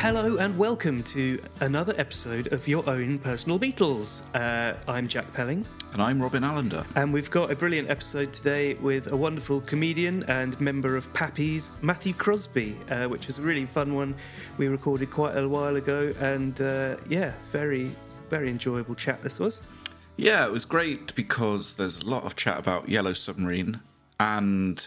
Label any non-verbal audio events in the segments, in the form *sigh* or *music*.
Hello and welcome to another episode of Your Own Personal Beatles. Uh, I'm Jack Pelling, And I'm Robin Allender. and we've got a brilliant episode today with a wonderful comedian and member of Pappy's, Matthew Crosby, uh, which was a really fun one we recorded quite a while ago. And uh, yeah, very, very enjoyable chat this was. Yeah, it was great because there's a lot of chat about Yellow Submarine and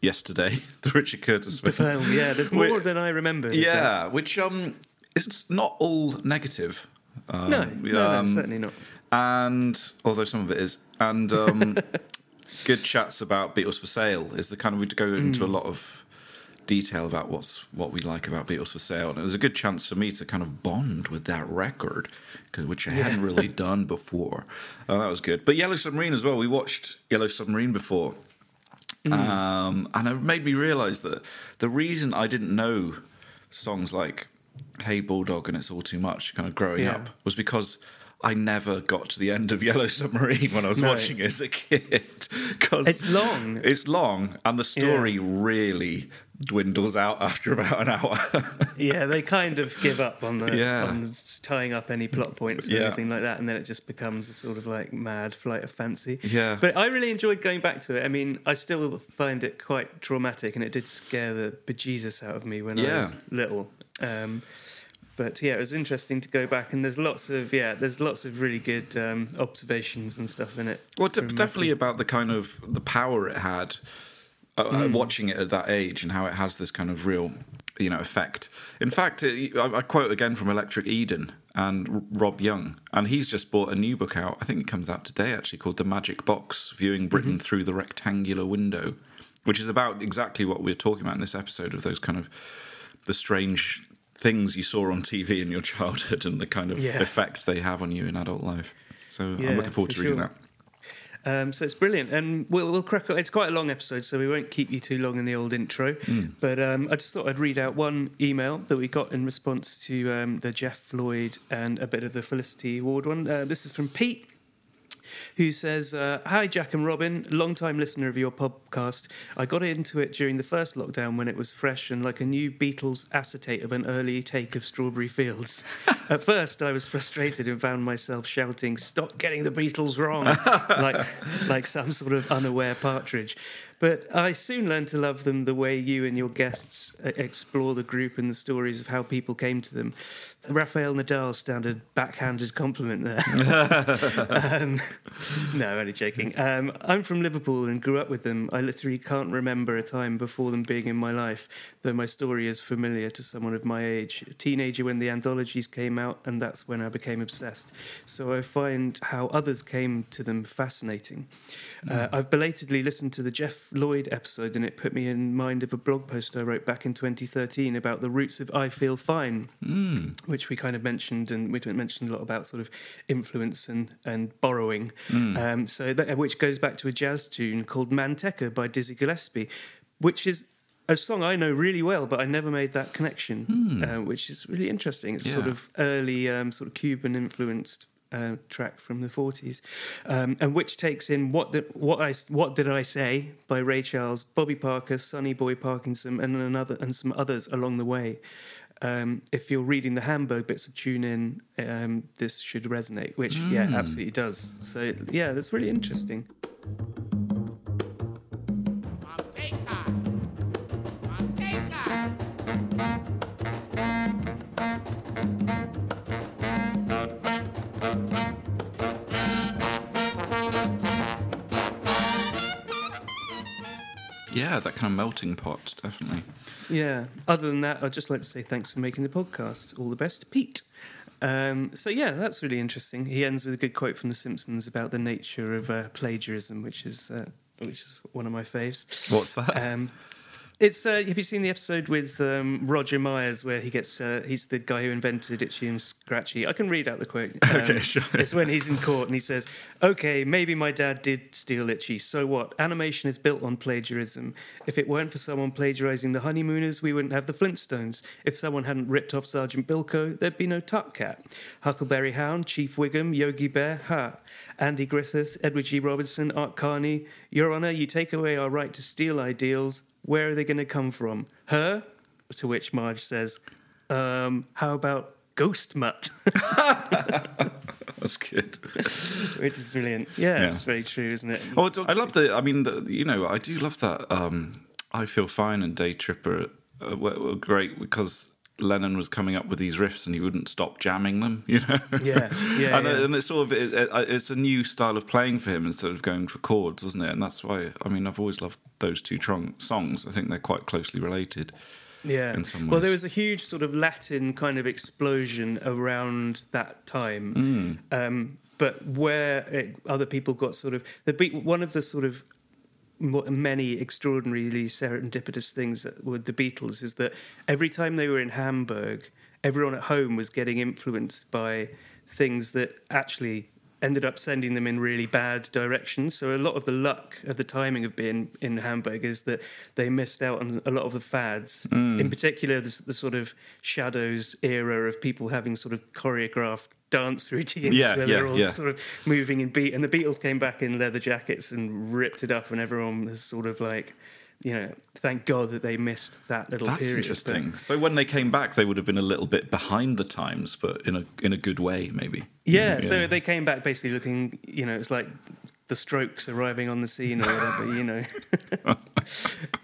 yesterday, *laughs* the Richard Curtis film. Film, yeah, there's more Wait, than I remember. Yeah, which um, it's not all negative. Um, No, no, no, um, certainly not. And although some of it is, and um, *laughs* good chats about Beatles for Sale is the kind of we go into Hmm. a lot of detail about what's what we like about Beatles for Sale, and it was a good chance for me to kind of bond with that record, which I hadn't really *laughs* done before. Oh, that was good. But Yellow Submarine as well. We watched Yellow Submarine before, um, and it made me realise that the reason I didn't know songs like "Hey Bulldog" and "It's All Too Much" kind of growing Yeah. up was because. I never got to the end of Yellow Submarine when I was No. watching it as a kid. *laughs* Because It's long. It's long, and the story really dwindles out after about an hour. *laughs* Yeah, they kind of give up on the Yeah. on tying up any plot points or Yeah. anything like that, and then it just becomes a sort of like mad flight of fancy. Yeah. But I really enjoyed going back to it. I mean, I still find it quite traumatic, and it did scare the bejesus out of me when I was little. Um, but yeah, it was interesting to go back, and there's lots of yeah, there's lots of really good um, observations and stuff in it. Well, from definitely about the kind of the power it had uh, uh, watching it at that age and how it has this kind of real, you know, effect. In fact, it, I, I quote again from Electric Eden and R- Rob Young, and he's just bought a new book out. I think it comes out today actually, called The Magic Box: Viewing Britain Through the Rectangular Window, which is about exactly what we're talking about in this episode of those kind of the strange things you saw on TV in your childhood and the kind of Yeah. effect they have on you in adult life. So Yeah, I'm looking forward for to reading sure. that. Um, so it's brilliant, and we'll, we'll crack. It's quite a long episode, so we won't keep you too long in the old intro. Hmm. But um, I just thought I'd read out one email that we got in response to um, the Jeff Lloyd and a bit of the Felicity Ward one. Uh, this is from Pete. Who says, uh, Hi, Jack and Robin, long time listener of your podcast. I got into it during the first lockdown when it was fresh and like a new Beatles acetate of an early take of Strawberry Fields. *laughs* At first, I was frustrated and found myself shouting, Stop getting the Beatles wrong, *laughs* like, like some sort of unaware partridge. But I soon learned to love them the way you and your guests uh, explore the group and the stories of how people came to them. Rafael Nadal standard backhanded compliment there. *laughs* um, *laughs* no, only joking. Um, I'm from Liverpool and grew up with them. I literally can't remember a time before them being in my life, though my story is familiar to someone of my age. A teenager when the anthologies came out, and that's when I became obsessed. So I find how others came to them fascinating. Uh, I've belatedly listened to the Jeff Lloyd episode, and it put me in mind of a blog post I wrote back in 2013 about the roots of I Feel Fine which we kind of mentioned, and we mentioned a lot about sort of influence and and borrowing. Um, so that, which goes back to a jazz tune called Manteca by Dizzy Gillespie, which is a song I know really well, but I never made that connection, uh, which is really interesting. It's sort of early, um, sort of Cuban influenced. Uh, track from the 40s, um, and which takes in what the, what I what did I say by Ray Charles, Bobby Parker, Sonny Boy Parkinson, and another and some others along the way um, if you're reading the Hamburg bits of tune in, um, this should resonate, which, yeah, absolutely does. So, yeah, that's really interesting. Yeah, that kind of melting pot, definitely. Yeah. Other than that, I'd just like to say thanks for making the podcast. All the best, Pete. Um, so, yeah, that's really interesting. He ends with a good quote from The Simpsons about the nature of uh, plagiarism, which is, uh, which is one of my faves. What's that? Um, It's uh, have you seen the episode with um, Roger Myers where he gets uh, he's the guy who invented Itchy and Scratchy? I can read out the quote. *laughs* Um, Okay, sure. It's when he's in court and he says, "Okay, maybe my dad did steal Itchy. So what? Animation is built on plagiarism. If it weren't for someone plagiarizing the Honeymooners, we wouldn't have the Flintstones. If someone hadn't ripped off Sergeant Bilko, there'd be no Top Cat, Huckleberry Hound, Chief Wiggum, Yogi Bear, ha, Andy Griffith, Edward G. Robinson, Art Carney. Your Honor, you take away our right to steal ideals. Where are they going to come from? Her? To which Marge says, Um, how about Ghost Mutt? *laughs* That's good. Which is brilliant. Yeah, Yeah. it's very true, isn't it? Oh, I love the. I mean, the, you know, I do love that. Um, I feel fine and Day Tripper uh, were, were great because Lennon was coming up with these riffs and he wouldn't stop jamming them. *laughs* You know. Yeah, yeah, and, yeah. and it's sort of it, it, it's a new style of playing for him instead of going for chords, wasn't it? And that's why I mean I've always loved those two tron- songs. I think they're quite closely related. Yeah. in some Well, there was a huge sort of Latin kind of explosion around that time. Mm. Um, but where it, other people got sort of the beat, one of the sort of many extraordinarily serendipitous things with the Beatles is that every time they were in Hamburg, everyone at home was getting influenced by things that actually ended up sending them in really bad directions. So a lot of the luck of the timing of being in Hamburg is that they missed out on a lot of the fads. Mm. In particular, the, the sort of shadows era of people having sort of choreographed dance routines Yeah, where yeah, they're all yeah. sort of moving in beat. And the Beatles came back in leather jackets and ripped it up, and everyone was sort of like, you know, thank God that they missed that little That's period. interesting. So when they came back, they would have been a little bit behind the times, but in a in a good way, maybe. Yeah, so they came back basically looking, you know, it's like the Strokes arriving on the scene or whatever, you know. *laughs*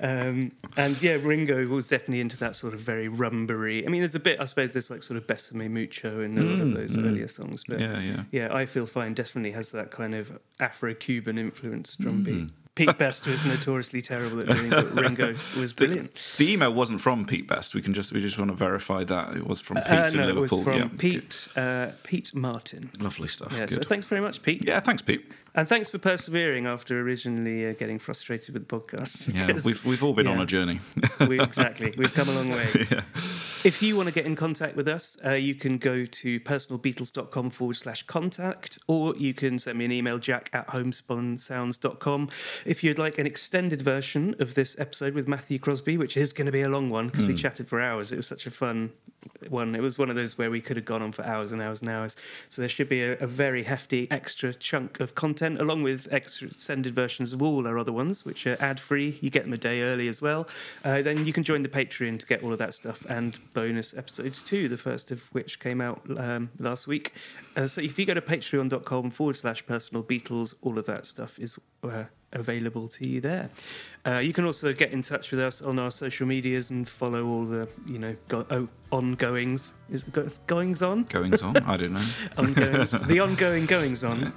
um, and yeah, Ringo was definitely into that sort of very rumbery. I mean, there's a bit, I suppose, there's like sort of Besame Mucho in a lot of mm, those mm. earlier songs, but Yeah, yeah. yeah, I Feel Fine definitely has that kind of Afro-Cuban influence drum beat. Mm. Pete Best was notoriously terrible at doing, but Ringo was *laughs* brilliant. The email wasn't from Pete Best. We can just we just want to verify that it was from Pete Uh, in no, it was Liverpool. from yeah, Pete uh, Pete Martin. Lovely stuff. Yeah, so thanks very much, Pete. yeah, thanks, Pete. And thanks for persevering after originally uh, getting frustrated with podcasts. *laughs* Yeah, we've we've all been on a journey. *laughs* we, exactly. We've come a long way. *laughs* If you want to get in contact with us, uh, you can go to personalbeatles.com forward slash contact, or you can send me an email, jack at homespunsounds.com. If you'd like an extended version of this episode with Matthew Crosby, which is going to be a long one because we chatted for hours. It was such a fun one. It was one of those where we could have gone on for hours and hours and hours. So there should be a, a very hefty extra chunk of content, along with extra extended versions of all our other ones, which are ad free. You get them a day early as well. Uh, then you can join the Patreon to get all of that stuff and bonus episodes too, the first of which came out um, last week. Uh, so if you go to patreon.com forward slash personal Beatles, all of that stuff is uh, available to you there. Uh, you can also get in touch with us on our social medias and follow all the, you know, go- oh, ongoings. Is go- goings on? Goings on. I don't know. *laughs* ongoings, the ongoing goings on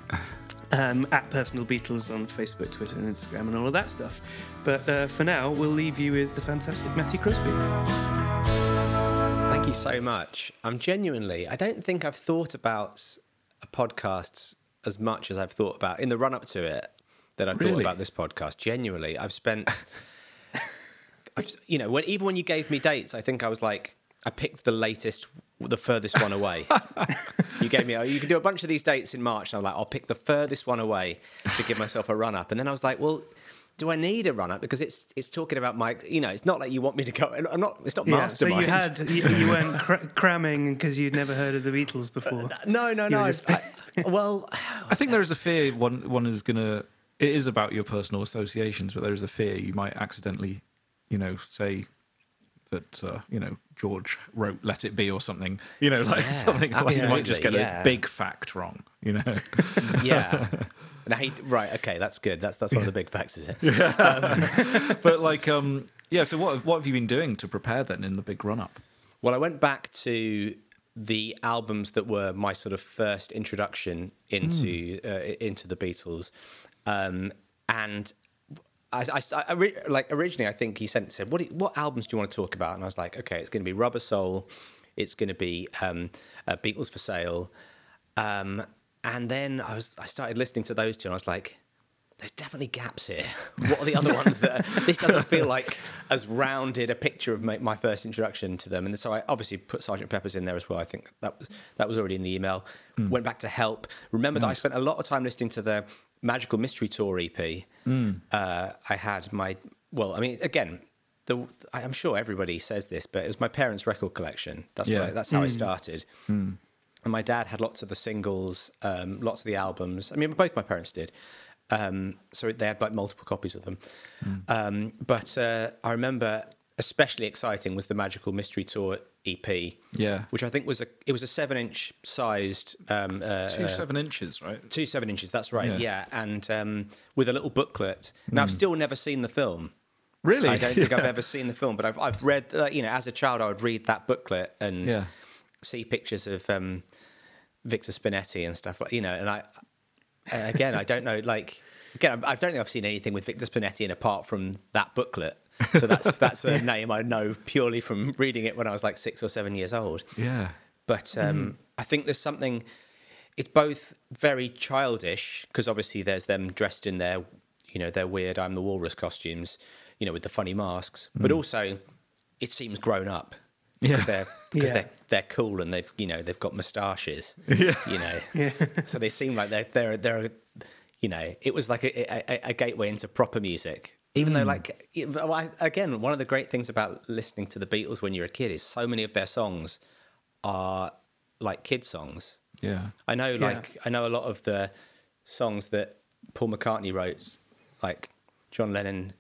um, at Personal Beatles on Facebook, Twitter, and Instagram, and all of that stuff. But uh, for now, we'll leave you with the fantastic Matthew Crosby. Thank you so much. I'm genuinely, I don't think I've thought about a podcast as much as I've thought about in the run up to it that I've thought about this podcast. Genuinely, I've spent, *laughs* I've, you know, when, even when you gave me dates, I think I was like, I picked the latest, the furthest one away. *laughs* you gave me, oh, you can do a bunch of these dates in March. And I'm like, I'll pick the furthest one away to give myself a run up. And then I was like, well, do I need a run up? Because it's it's talking about my, you know, it's not like you want me to go. I'm not. It's not Yeah, so you had you, you weren't cra- cramming because you'd never heard of the Beatles before. Uh, no, no, You no. I- just- I- well, *laughs* I think there is a fear one one is gonna. It is about your personal associations, but there is a fear you might accidentally, you know, say that uh, you know George wrote "Let It Be" or something. You know, *laughs* like Yeah, something like you might just get yeah. a big fact wrong. You know, *laughs* yeah. *laughs* And I hate, right, okay, that's good. That's that's one of the big facts, is it? but like, um, yeah. So what have, what have you been doing to prepare then in the big run up? Well, I went back to the albums that were my sort of first introduction into uh, into the Beatles, um, and I, I, I like originally I think he sent said what what albums do you want to talk about, and I was like, okay, it's going to be Rubber Soul, it's going to be um, uh, Beatles for Sale, um, and then I was I started listening to those two, and I was like. There's definitely gaps here. *laughs* What are the other ones that this doesn't feel like as rounded a picture of my, my first introduction to them? And so I obviously put Sergeant Pepper's in there as well. I think that was that was already in the email. Went back to Help. Remember that I spent a lot of time listening to the Magical Mystery Tour EP. Uh, I had my well, I mean, again, the I'm sure everybody says this, but it was my parents' record collection. That's Yeah. I, that's how I started. And my dad had lots of the singles, um, lots of the albums. I mean, both my parents did. Um, so they had like multiple copies of them. Um, but uh, I remember especially exciting was the Magical Mystery Tour EP. Yeah. which I think was a it was a seven inch sized um, uh, Two uh, seven inches, right? two seven inches. That's right. Yeah. Yeah, and um, with a little booklet. Now I've still never seen the film. Really? I don't think I've *laughs* ever seen the film, but I've I've read uh, you know as a child I would read that booklet and Yeah. see pictures of um, Victor Spinetti and stuff like you know, and I uh, again I don't know like again I don't think I've seen anything with Victor Spinetti in apart from that booklet. So that's *laughs* that's a name I know purely from reading it when I was like six or seven years old. Yeah. But um, I think there's something. It's both very childish because obviously there's them dressed in their, you know, their weird "I'm the Walrus" costumes, you know, with the funny masks. But also, it seems grown up. Yeah. because they're because Yeah. they're they're cool and they've you know they've got moustaches. Yeah. You know. *laughs* Yeah. so they seem like they're they're they're, you know, it was like a, a, a gateway into proper music. Even though, hmm. like, it- well, I- again, one of the great things about listening to the Beatles when you're a kid is so many of their songs are like kid songs. Yeah. I know, Yeah. like, I know a lot of the songs that Paul McCartney wrote, like John Lennon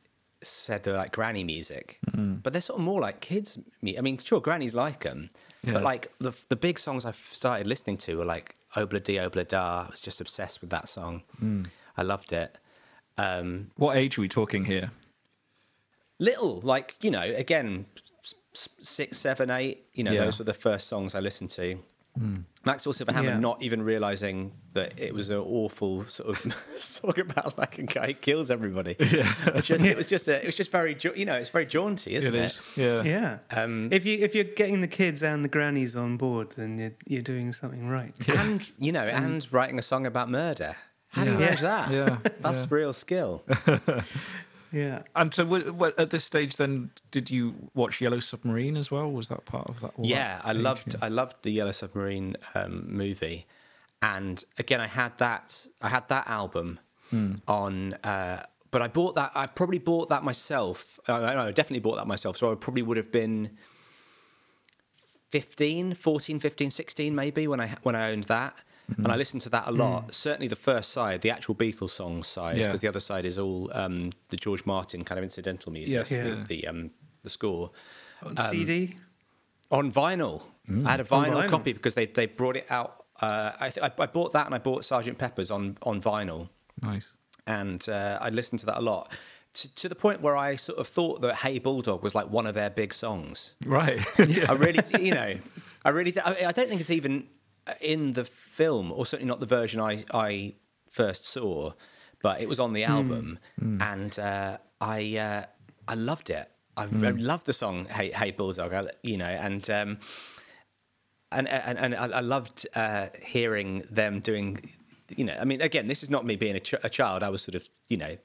said they're like granny music, but they're sort of more like kids. mu- I mean, sure, grannies like them, Yeah. but like the the big songs I've started listening to were like Obla Di Obla Da. I was just obsessed with that song. I loved it. Um, What age are we talking here? little like you know again six seven eight you know Yeah. those were the first songs i listened to maxwell silverhammer Yeah. not even realizing that it was an awful sort of *laughs* song about like a guy who kills everybody *laughs* yeah. it, just, it was just a, it was just very ja- you know it's very jaunty isn't it, Yeah. Yeah. Um, if you if you're getting the kids and the grannies on board, then you're, you're doing something right. *laughs* and you know and writing a song about murder how do you manage that Yeah, that's yeah. real skill Yeah. And so, what, what, at this stage, then, did you watch Yellow Submarine as well? Was that part of that? yeah, that I loved I loved the Yellow Submarine um, movie, and again I had that I had that album Hmm. on, uh, but I bought that I probably bought that myself. Uh, I I definitely bought that myself. So I probably would have been 15, 14, 15, 16 maybe when I when I owned that. Mm-hmm. And I listened to that a lot. Certainly the first side, the actual Beatles songs side, Yeah. because the other side is all um, the George Martin kind of incidental music, Yes, Yeah. yeah. the um, the score On CD. on vinyl. Mm. I had a vinyl, vinyl. copy because they, they brought it out. Uh, I, th- I I bought that and I bought Sergeant Pepper's on on vinyl, Nice. and uh, I listened to that a lot. To, to the point where I sort of thought that "Hey Bulldog" was like one of their big songs. Right. *laughs* I really, d- you know, I really, I don't think it's even in the film, or certainly not the version I I first saw, but it was on the album, and uh, I uh, I loved it. I, I loved the song "Hey Hey Bulldog," I, you know, and. Um, and and, and I I loved uh, hearing them doing, you know, I mean, again, this is not me being a, ch- a child. I was sort of, you know,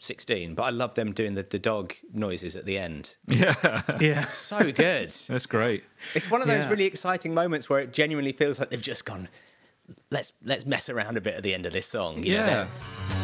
sixteen, but I love them doing the, the dog noises at the end. yeah. Yeah. So good. *laughs* That's great. It's one of those Yeah. really exciting moments where it genuinely feels like they've just gone. Let's let's mess around a bit at the end of this song. you Yeah. they're-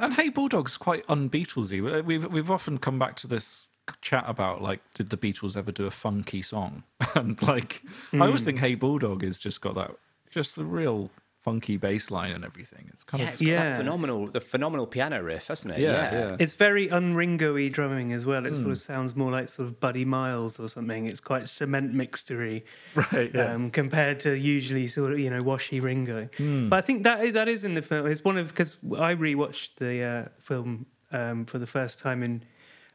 And, Hey Bulldog's quite un-Beatlesy. We've we've often come back to this chat about like, did the Beatles ever do a funky song? *laughs* And like, I Hmm. always think Hey Bulldog has just got that, just the real funky bass line and everything. It's kind yeah, of it's that Yeah. phenomenal, the phenomenal piano riff, hasn't it? yeah, yeah. It's very unringo-y drumming as well. It Hmm. sort of sounds more like sort of Buddy Miles or something. It's quite cement mixtury right. Yeah. um, compared to usually sort of you know washy Ringo. Hmm. But I think that is, that is in the film. It's one of because I rewatched the uh, film um, for the first time in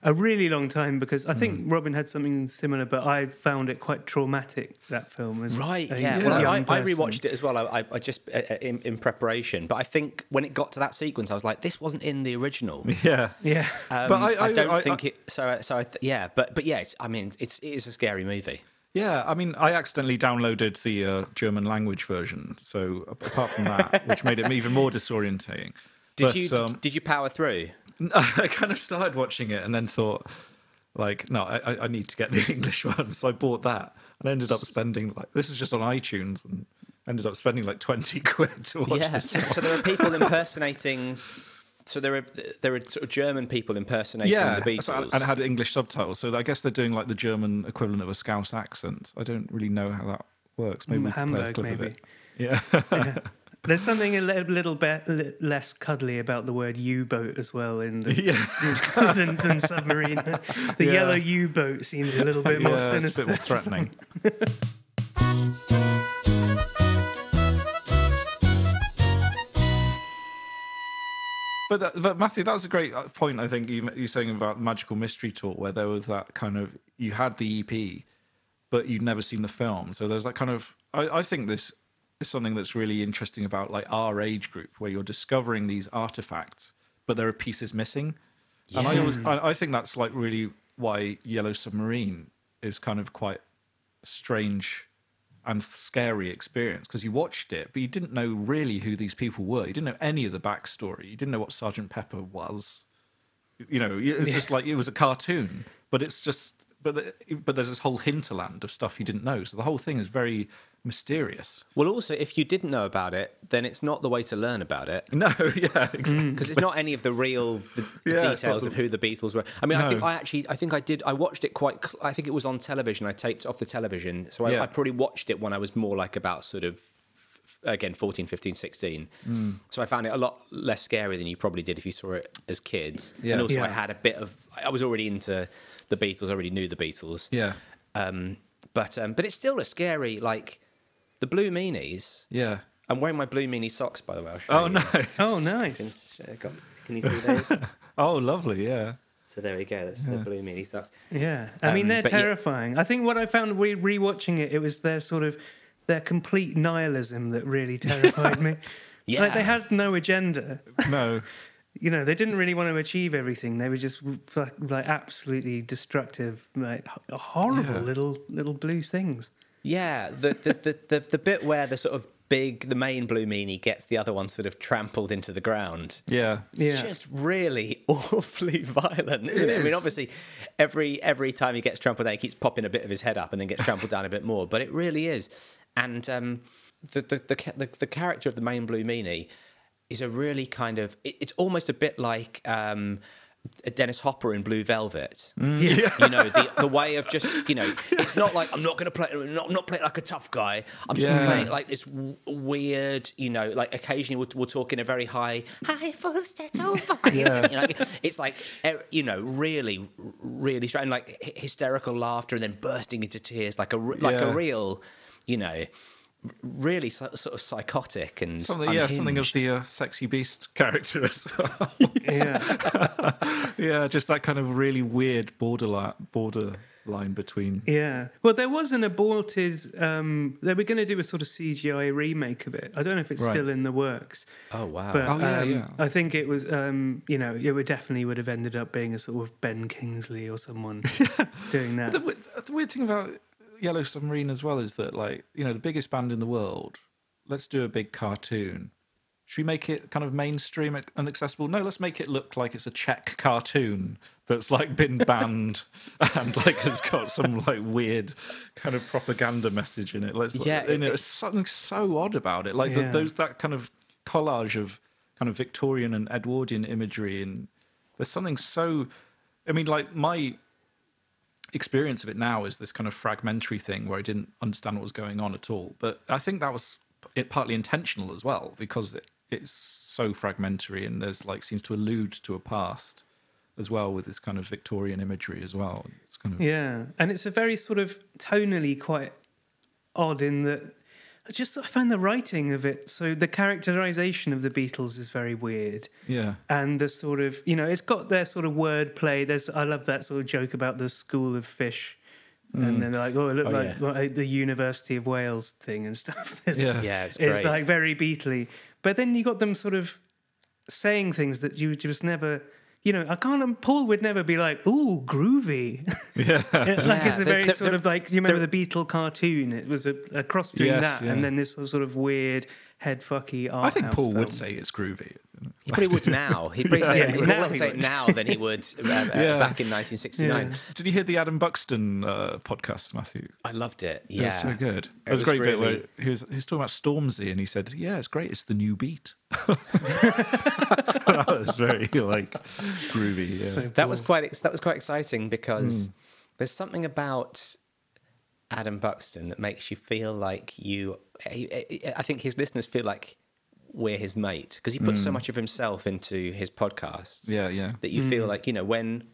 a really long time because I think Hmm. Robin had something similar, but I found it quite traumatic. That film as Right, a yeah. young Well, I, I person. rewatched it as well. I, I, I just uh, uh, in, in preparation, but I think when it got to that sequence, I was like, "This wasn't in the original." *laughs* yeah. Yeah, Um, But I- I, I- don't I- think I- it. So, so I th- yeah, but but yeah, it's, I mean, it's it is a scary movie. Yeah, I mean, I accidentally downloaded the uh, German language version. So apart from that, *laughs* which made it even more disorientating. Did but, you Um, did you power through? *laughs* I kind of started watching it and then thought, like, no, I, I- I need to get the *laughs* English one. So I bought that and ended up spending like this is just on iTunes and ended up spending like twenty *laughs* quid to watch yeah. this. So, so there are people impersonating. So there are there are sort of German people impersonating Yeah, the Beatles. and it had English subtitles, so I guess they're doing like the German equivalent of a Scouse accent. I don't really know how that works. Maybe we could play a Hamburg, clip of maybe. it. Yeah, Yeah. There's something a little, bit li- less cuddly about the word U-boat as well in the, yeah, *laughs* than, than submarine. The Yeah. yellow U-boat seems a little bit more yeah, it's a sinister. bit more threatening. *laughs* But, that, but Matthew, that was a great uh, point. I think you you saying about Magical Mystery Tour, where there was that kind of you had the EP, but you'd never seen the film. So there's that kind of. I, I think this is something that's really interesting about like our age group, where you're discovering these artifacts, but there are pieces missing. yeah. And I, always, I, I think that's like really why Yellow Submarine is kind of quite strange and scary experience because you watched it, but you didn't know really who these people were. You didn't know any of the backstory. You didn't know what Sergeant Pepper was. You know, it's just like it was a cartoon, but it's just but the, but there's this whole hinterland of stuff you didn't know. So the whole thing is very mysterious. Well, also, if you didn't know about it, then it's not the way to learn about it. No, *laughs* yeah, exactly. because it's not any of the real the, the Yeah, details the- of who the Beatles were. I mean, I think I actually, I think I did. I watched it quite. cl- I think it was on television. I taped off the television, so I, Yeah. I probably watched it when I was more like about sort of again 14 15 16 Mm. so i found it a lot less scary than you probably did if you saw it as kids Yeah. and also i had a bit of i was already into the beatles I already knew the beatles Yeah, um but um but it's still a scary like the blue meanies yeah. i'm wearing my blue meanie socks by the way I'll show Oh you. no. Oh, nice. uh, got- can you see those *laughs* Oh, lovely. Yeah. So there we go. That's the blue meanie socks. Yeah, I mean Um, they're but yeah- terrifying. I think what I found re- rewatching it, it was their sort of their complete nihilism that really terrified me. Yeah. *laughs* like they had no agenda. No. *laughs* You know, they didn't really want to achieve everything. They were just like, like absolutely destructive, like horrible Yeah. little little blue things. Yeah, the the, the the the bit where the sort of big, the main blue meanie gets the other one sort of trampled into the ground. Yeah. It's Yeah. just really *laughs* awfully violent, isn't it? I mean, obviously, every every time he gets trampled down, he keeps popping a bit of his head up and then gets trampled down a bit more. But it really is, and um, the, the the the the character of the main blue meanie is a really kind of. It, it's almost a bit like. Um, Dennis Hopper in Blue Velvet, mm. Yeah. you know the the way of just *laughs* you know it's not like I'm not going to play I'm not, I'm not playing like a tough guy I'm just going to Yeah. play like this w- weird you know like occasionally we'll, we'll talk in a very high high falsetto voice *laughs* Yeah. you know, it's like you know really really strange like hysterical laughter and then bursting into tears like a like a real you know really so, sort of psychotic and Something, yeah, something of the uh, sexy beast character as well. *laughs* Yeah, *laughs* yeah, just that kind of really weird borderline borderline between. yeah. Well, there was an aborted. Um, they were going to do a sort of CGI remake of it. I don't know if it's Right. still in the works. oh wow But Oh, yeah, um, yeah. I think it was, um, you know, it would definitely would have ended up being a sort of Ben Kingsley or someone *laughs* doing that. The, the weird thing about Yellow Submarine as well is that, like, you know, the biggest band in the world. Let's do a big cartoon. Should we make it kind of mainstream and accessible? No, let's make it look like it's a Czech cartoon that's like been banned *laughs* and like has got some like weird kind of propaganda message in it. Let's Yeah, yeah, it- there's something so odd about it. Like the, those that kind of collage of kind of Victorian and Edwardian imagery, and there's something so. I mean, like my experience of it now is this kind of fragmentary thing where I didn't understand what was going on at all. But I think that was it partly intentional as well because it, it's so fragmentary and there's like seems to allude to a past as well with this kind of Victorian imagery as well. It's kind of Yeah, and it's a very sort of tonally quite odd in that I just I find the writing of it so the characterization of the Beatles is very weird. yeah. And the sort of you know, it's got their sort of wordplay. There's I love that sort of joke about the school of fish. And mm. then they're like, oh, it looked Oh, like yeah. well, the University of Wales thing and *laughs* stuff. It's, Yeah. Yeah, it's it's like very beatly. But then you got them sort of saying things that you just never, you know, I can't. Paul would never be like, "Ooh, groovy." *laughs* Yeah. *laughs* like it's a there- very there- sort there- of like you remember the Beatle cartoon? It was a, a cross between Yes, that yeah. and then this sort of weird head fucky art. I think Paul film. would say it's groovy. He probably would now. He'd *laughs* probably say, Yeah, he'd now rather he say it would. now than he would uh, uh, *laughs* Yeah. back in 1969. Did you hear the Adam Buxton uh, podcast, Matthew? I loved it. It Yeah, was so good. It It was a was great bit where he was, he was talking about Stormzy and he said, Yeah, it's great. It's the new beat. *laughs* that was very like groovy. Yeah. that was quite that was quite exciting because there's something about Adam Buxton that makes you feel like you. I I think his listeners feel like we're his mate because he puts so mm. much of himself into his podcasts. Yeah, yeah. That you feel mm. like you know when.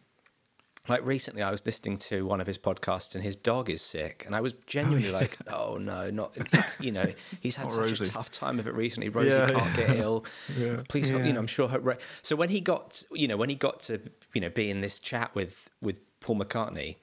Like recently, I was listening to one of his podcasts, and his dog is sick, and I was oh, genuinely like, "Oh no, not *laughs* you know, he's had such Rosie. a tough time of it recently. Rosie Yeah, can't yeah. get ill. Yeah. Please, help, you know, I'm sure her. Ro- So when he got, you know, when he got to, you know, be in this chat with with Paul McCartney,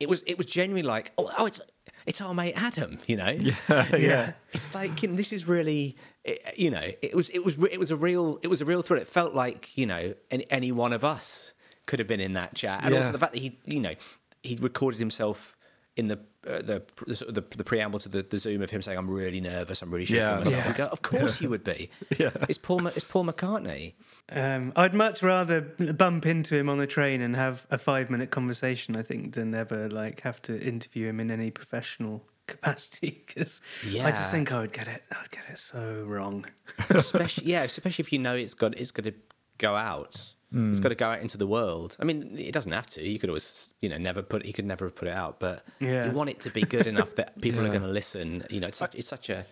it was it was genuinely like, oh, oh it's it's our mate Adam, you know. Yeah, *laughs* yeah. It's like you know, this is really, it, you know, it was it was it was a real it was a real thrill. It felt like you know any, any one of us could have been in that chat, and also the fact that he, you know, he recorded himself in the uh, the, the the the preamble to the, the Zoom of him saying, "I'm really nervous. I'm really shitting Yeah. myself." Yeah. Go, of course you would be. *laughs* Yeah. It's Paul. It's Paul McCartney. Um, I'd much rather bump into him on the train and have a five minute conversation, I think, than ever like have to interview him in any professional capacity because I just think I would get it. I'd get it so wrong. especially yeah, especially if you know it's got it's going to go out. It's mm. got to go out into the world. I mean, it doesn't have to. You could always, you know, never put. He could never have put it out, but Yeah. you want it to be good enough that *laughs* people are going to listen. You know, it's such, it's such a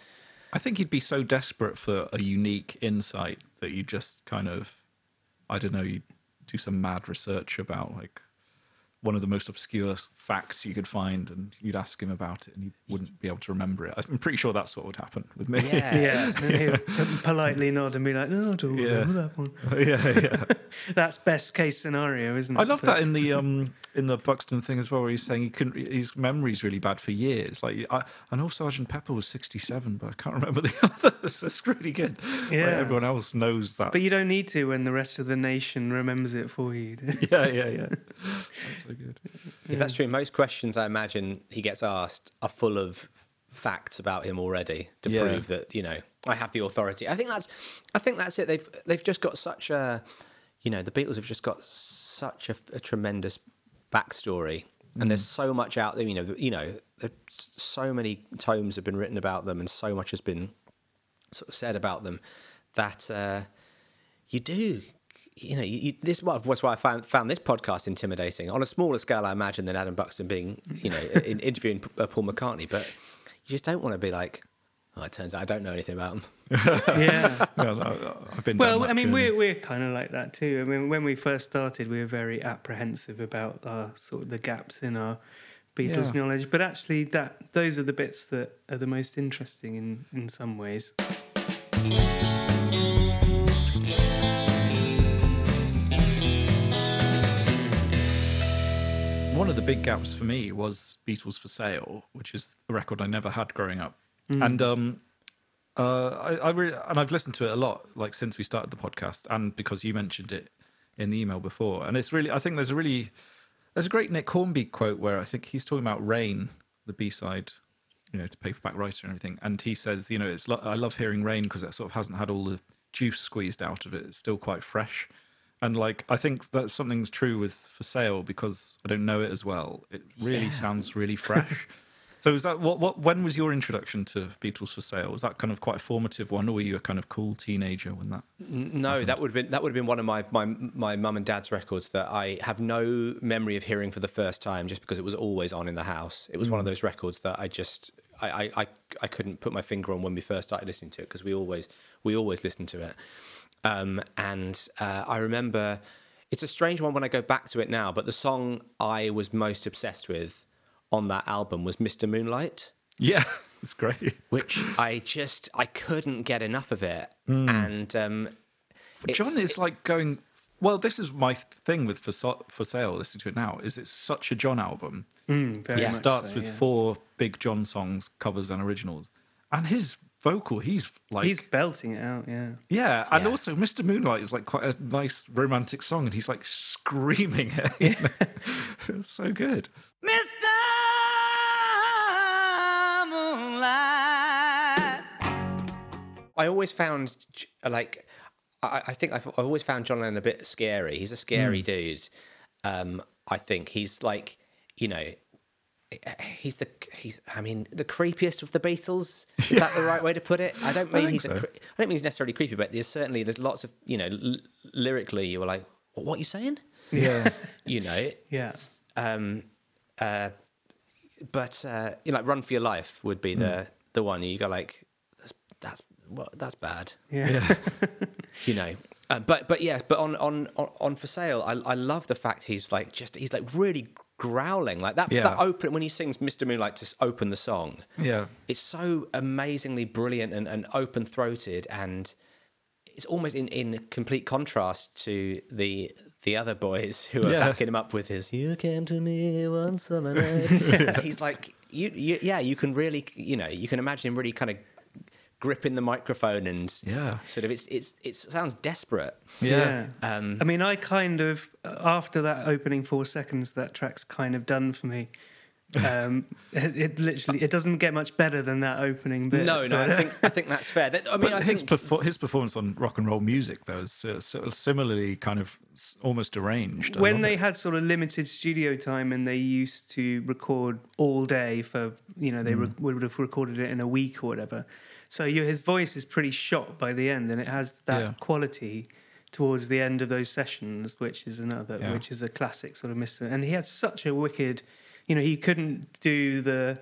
I think he'd be so desperate for a unique insight that you just kind of, I don't know, you do some mad research about like one of the most obscure facts you could find, and you'd ask him about it, and he wouldn't be able to remember it. I'm pretty sure that's what would happen with me. Yeah. *laughs* Yeah, *laughs* and politely nod and be like, "No, I don't Yeah. remember that one." *laughs* yeah, yeah. That's best case scenario, isn't it? I love But- that in the um in the Buxton thing as well, where he's saying he couldn't. His memory's really bad for years. Like I, I know Sergeant Pepper was sixty-seven, but I can't remember the *laughs* others. That's really good. Like, Yeah. everyone else knows that. But you don't need to when the rest of the nation remembers it for you. *laughs* yeah, yeah, yeah. That's so good. If that's true, most questions I imagine he gets asked are full of facts about him already to Yeah. prove that you know I have the authority. I think that's, I think that's it. They've they've just got such a, you know, the Beatles have just got such a, a tremendous backstory, and there's so much out there. You know, you know, so many tomes have been written about them, and so much has been sort of said about them that uh, you do. You know, you, you, this was why I found found this podcast intimidating. On a smaller scale, I imagine than Adam Buxton being, you know, *laughs* in, interviewing uh, Paul McCartney. But you just don't want to be like, oh, it turns out I don't know anything about them. *laughs* yeah. Yeah, I- I've been. Well, I mean, journey. we're we're kind of like that too. I mean, when we first started, we were very apprehensive about our sort of the gaps in our Beatles Yeah. knowledge. But actually, that those are the bits that are the most interesting in in some ways. One of the big gaps for me was Beatles for Sale, which is a record I never had growing up, and um, uh, I, I really, and I've listened to it a lot, like since we started the podcast, and because you mentioned it in the email before, and it's really, I think there's a really, there's a great Nick Hornby quote where I think he's talking about Rain, the B side, you know, to paperback writer and everything, and he says, you know, it's lo- I love hearing Rain because it sort of hasn't had all the juice squeezed out of it; it's still quite fresh. And like I think that something's true with for sale because I don't know it as well. It really sounds really fresh. *laughs* so is that what what when was your introduction to Beatles for sale? Was that kind of quite a formative one, or were you a kind of cool teenager when that? No, that would have been that would have been one of my my my mum and dad's records that I have no memory of hearing for the first time, just because it was always on in the house. It was one of those records that I just I I, I, I couldn't put my finger on when we first started listening to it because we always we always listened to it. Um, and uh, I remember it's a strange one when I go back to it now, but the song I was most obsessed with on that album was Mr. Moonlight Yeah, *laughs* it's great. which I just I couldn't get enough of it, and um, But John it's- is like going. Well, this is my thing with for so, for sale. Listening to it now, is it's such a John album. Mm. It starts so, with yeah. four big John songs, covers and originals, and his vocal, he's like He's belting it out. Yeah. Yeah, and Yeah. also Mr. Moonlight is like quite a nice romantic song, and he's like screaming it. you *laughs* know? *laughs* it's so good. I always found like I, I think I've, I've always found John Lennon a bit scary. He's a scary Hmm. dude. Um, I think he's like, you know, he's the he's. I mean, the creepiest of the Beatles. Is that the right way to put it? I don't mean think he's. A so. cre- I don't mean he's necessarily creepy, but there's certainly there's lots of you know l- lyrically you were like, what, what are you saying? Yeah. *laughs* You know. Yeah. Um. Uh. But uh, you know, like "Run for Your Life" would be the the one you go like, that's that's what that's bad Yeah. *laughs* you know. Uh, but but yeah, but on on on, on for sale, I I love the fact he's like just he's like really growling like that. Yeah. That open when he sings "Mr. Moonlight" to open the song. Yeah. It's so amazingly brilliant and, and open throated, and it's almost in, in complete contrast to the the other boys who are Yeah. backing him up with his "You came to me one summer night." *laughs* He's like, you, you, yeah, you can really, you know, you can imagine him really kind of gripping the microphone and Yeah. sort of it's it's it sounds desperate. Yeah. Um, I mean, I kind of after that opening four seconds, that track's kind of done for me. Um, *laughs* it, it literally it doesn't get much better than that opening bit. no, no, I think I think that's fair. That- I mean, But I his, think perfor- his performance on rock and roll music, though, is uh, so- similarly kind of almost deranged. When they it. had sort of limited studio time and they used to record all day for you know they re- would have recorded it in a week or whatever so you, his voice is pretty shot by the end and it has that Yeah. quality towards the end of those sessions which is another Yeah. which is a classic sort of mister and he had such a wicked you know he couldn't do the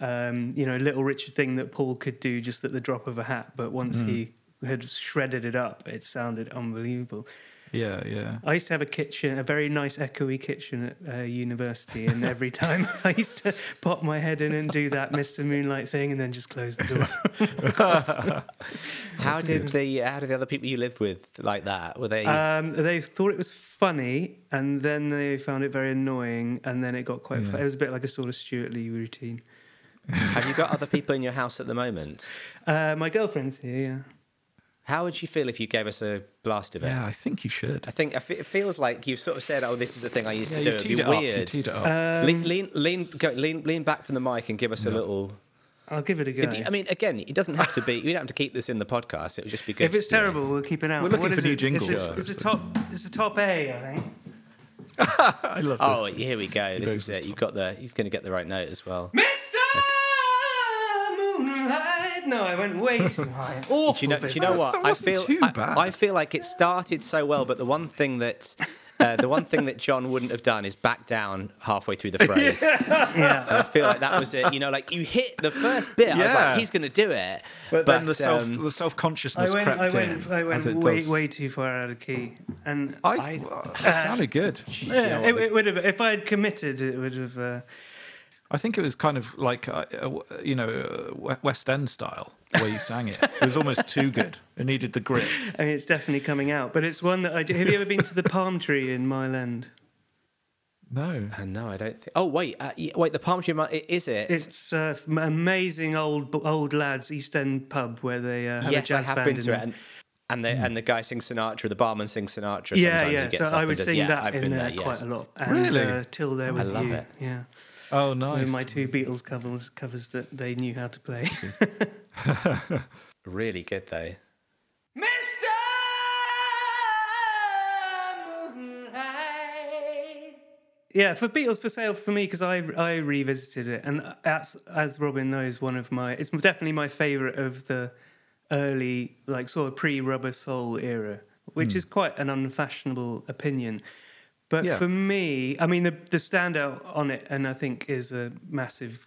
um, you know little richard thing that paul could do just at the drop of a hat but once he had shredded it up it sounded unbelievable Yeah, yeah. I used to have a kitchen, a very nice echoey kitchen at uh, university, and every *laughs* time I used to pop my head in and do that Mr. Moonlight thing, and then just close the door. *laughs* how did the how did the other people you lived with like that? Were they? Um, they thought it was funny, and then they found it very annoying, and then it got quite. Yeah. Fu- it was a bit like a sort of Stewart Lee routine. have you got other people in your house at the moment? *laughs* Uh, my girlfriend's here. Yeah. How would you feel if you gave us a blast of it? Yeah, I think you should. I think it feels like you've sort of said, "Oh, this is the thing I used Yeah, to you do." It'd be it up. You weird. teed it up. Um, lean, lean, lean, go, lean, lean back from the mic and give us a little. I'll give it a go. It- I mean, again, it doesn't have to be. We don't have to keep this in the podcast. It would just be good. if it's you know. terrible, we'll keep it out. We're looking What for is new it? jingles. It's, a, it's a top. It's a top A, I think. *laughs* I love This. Oh, here we go. This is this it. You've got the. He's going to get the right note as well. Mr. Moonlight. No, I went way too *laughs* high. Awful. Do you know? Do you know what? I feel. too I, bad. I feel like it started so well, but the one thing that. Uh, the one thing that John wouldn't have done is back down halfway through the *laughs* phrase. Yeah. And I feel like that was it. You know, like you hit the first bit. I was Yeah. like, he's going to do it. But, then the self um, the self I consciousness went, crept I went, in. I went way, does. way too far out of key, and I, I- well, it sounded good. you know it, the- it would have. If I had committed, it would have. Uh, I think it was kind of like uh, uh, you know uh, West End style where you sang it. It was almost too good. It needed the grit. I mean, it's definitely coming out, but it's one that I do. Have you ever been to the palm tree in Mile End? No. Uh, no, I don't think. Oh wait, uh, wait. The Palm Tree is it? It's uh, amazing old old lads East End pub where they uh, have a yes, I have band been in to it, and and the and the guy sings Sinatra. The barman sings Sinatra. yeah, sometimes yeah. he gets So up I and would does- sing yeah, that I've in been there yes. quite a lot. And, Really? Uh, Till there was love you. it. Yeah. Oh, With nice. my two Beatles covers covers that they knew how to play. *laughs* Really good though. Mr. Yeah, for Beatles for sale for me because I I revisited it and as as Robin knows, one of my it's definitely my favourite of the early like sort of pre Rubber Soul era, which hmm. is quite an unfashionable opinion. But Yeah. for me, I mean the the standout on it, and I think is a massive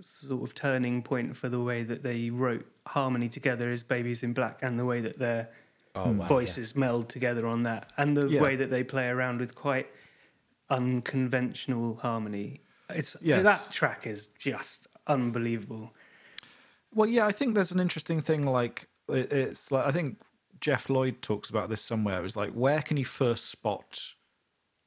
sort of turning point for the way that they wrote harmony together is Baby's in Black and the way that their Oh, wow, voices meld together on that and the Yeah. way that they play around with quite unconventional harmony. It's Yes. that track is just unbelievable. Well, yeah, I think there's an interesting thing. Like it's like I think Jeff Lloyd talks about this somewhere. It's like where can you first spot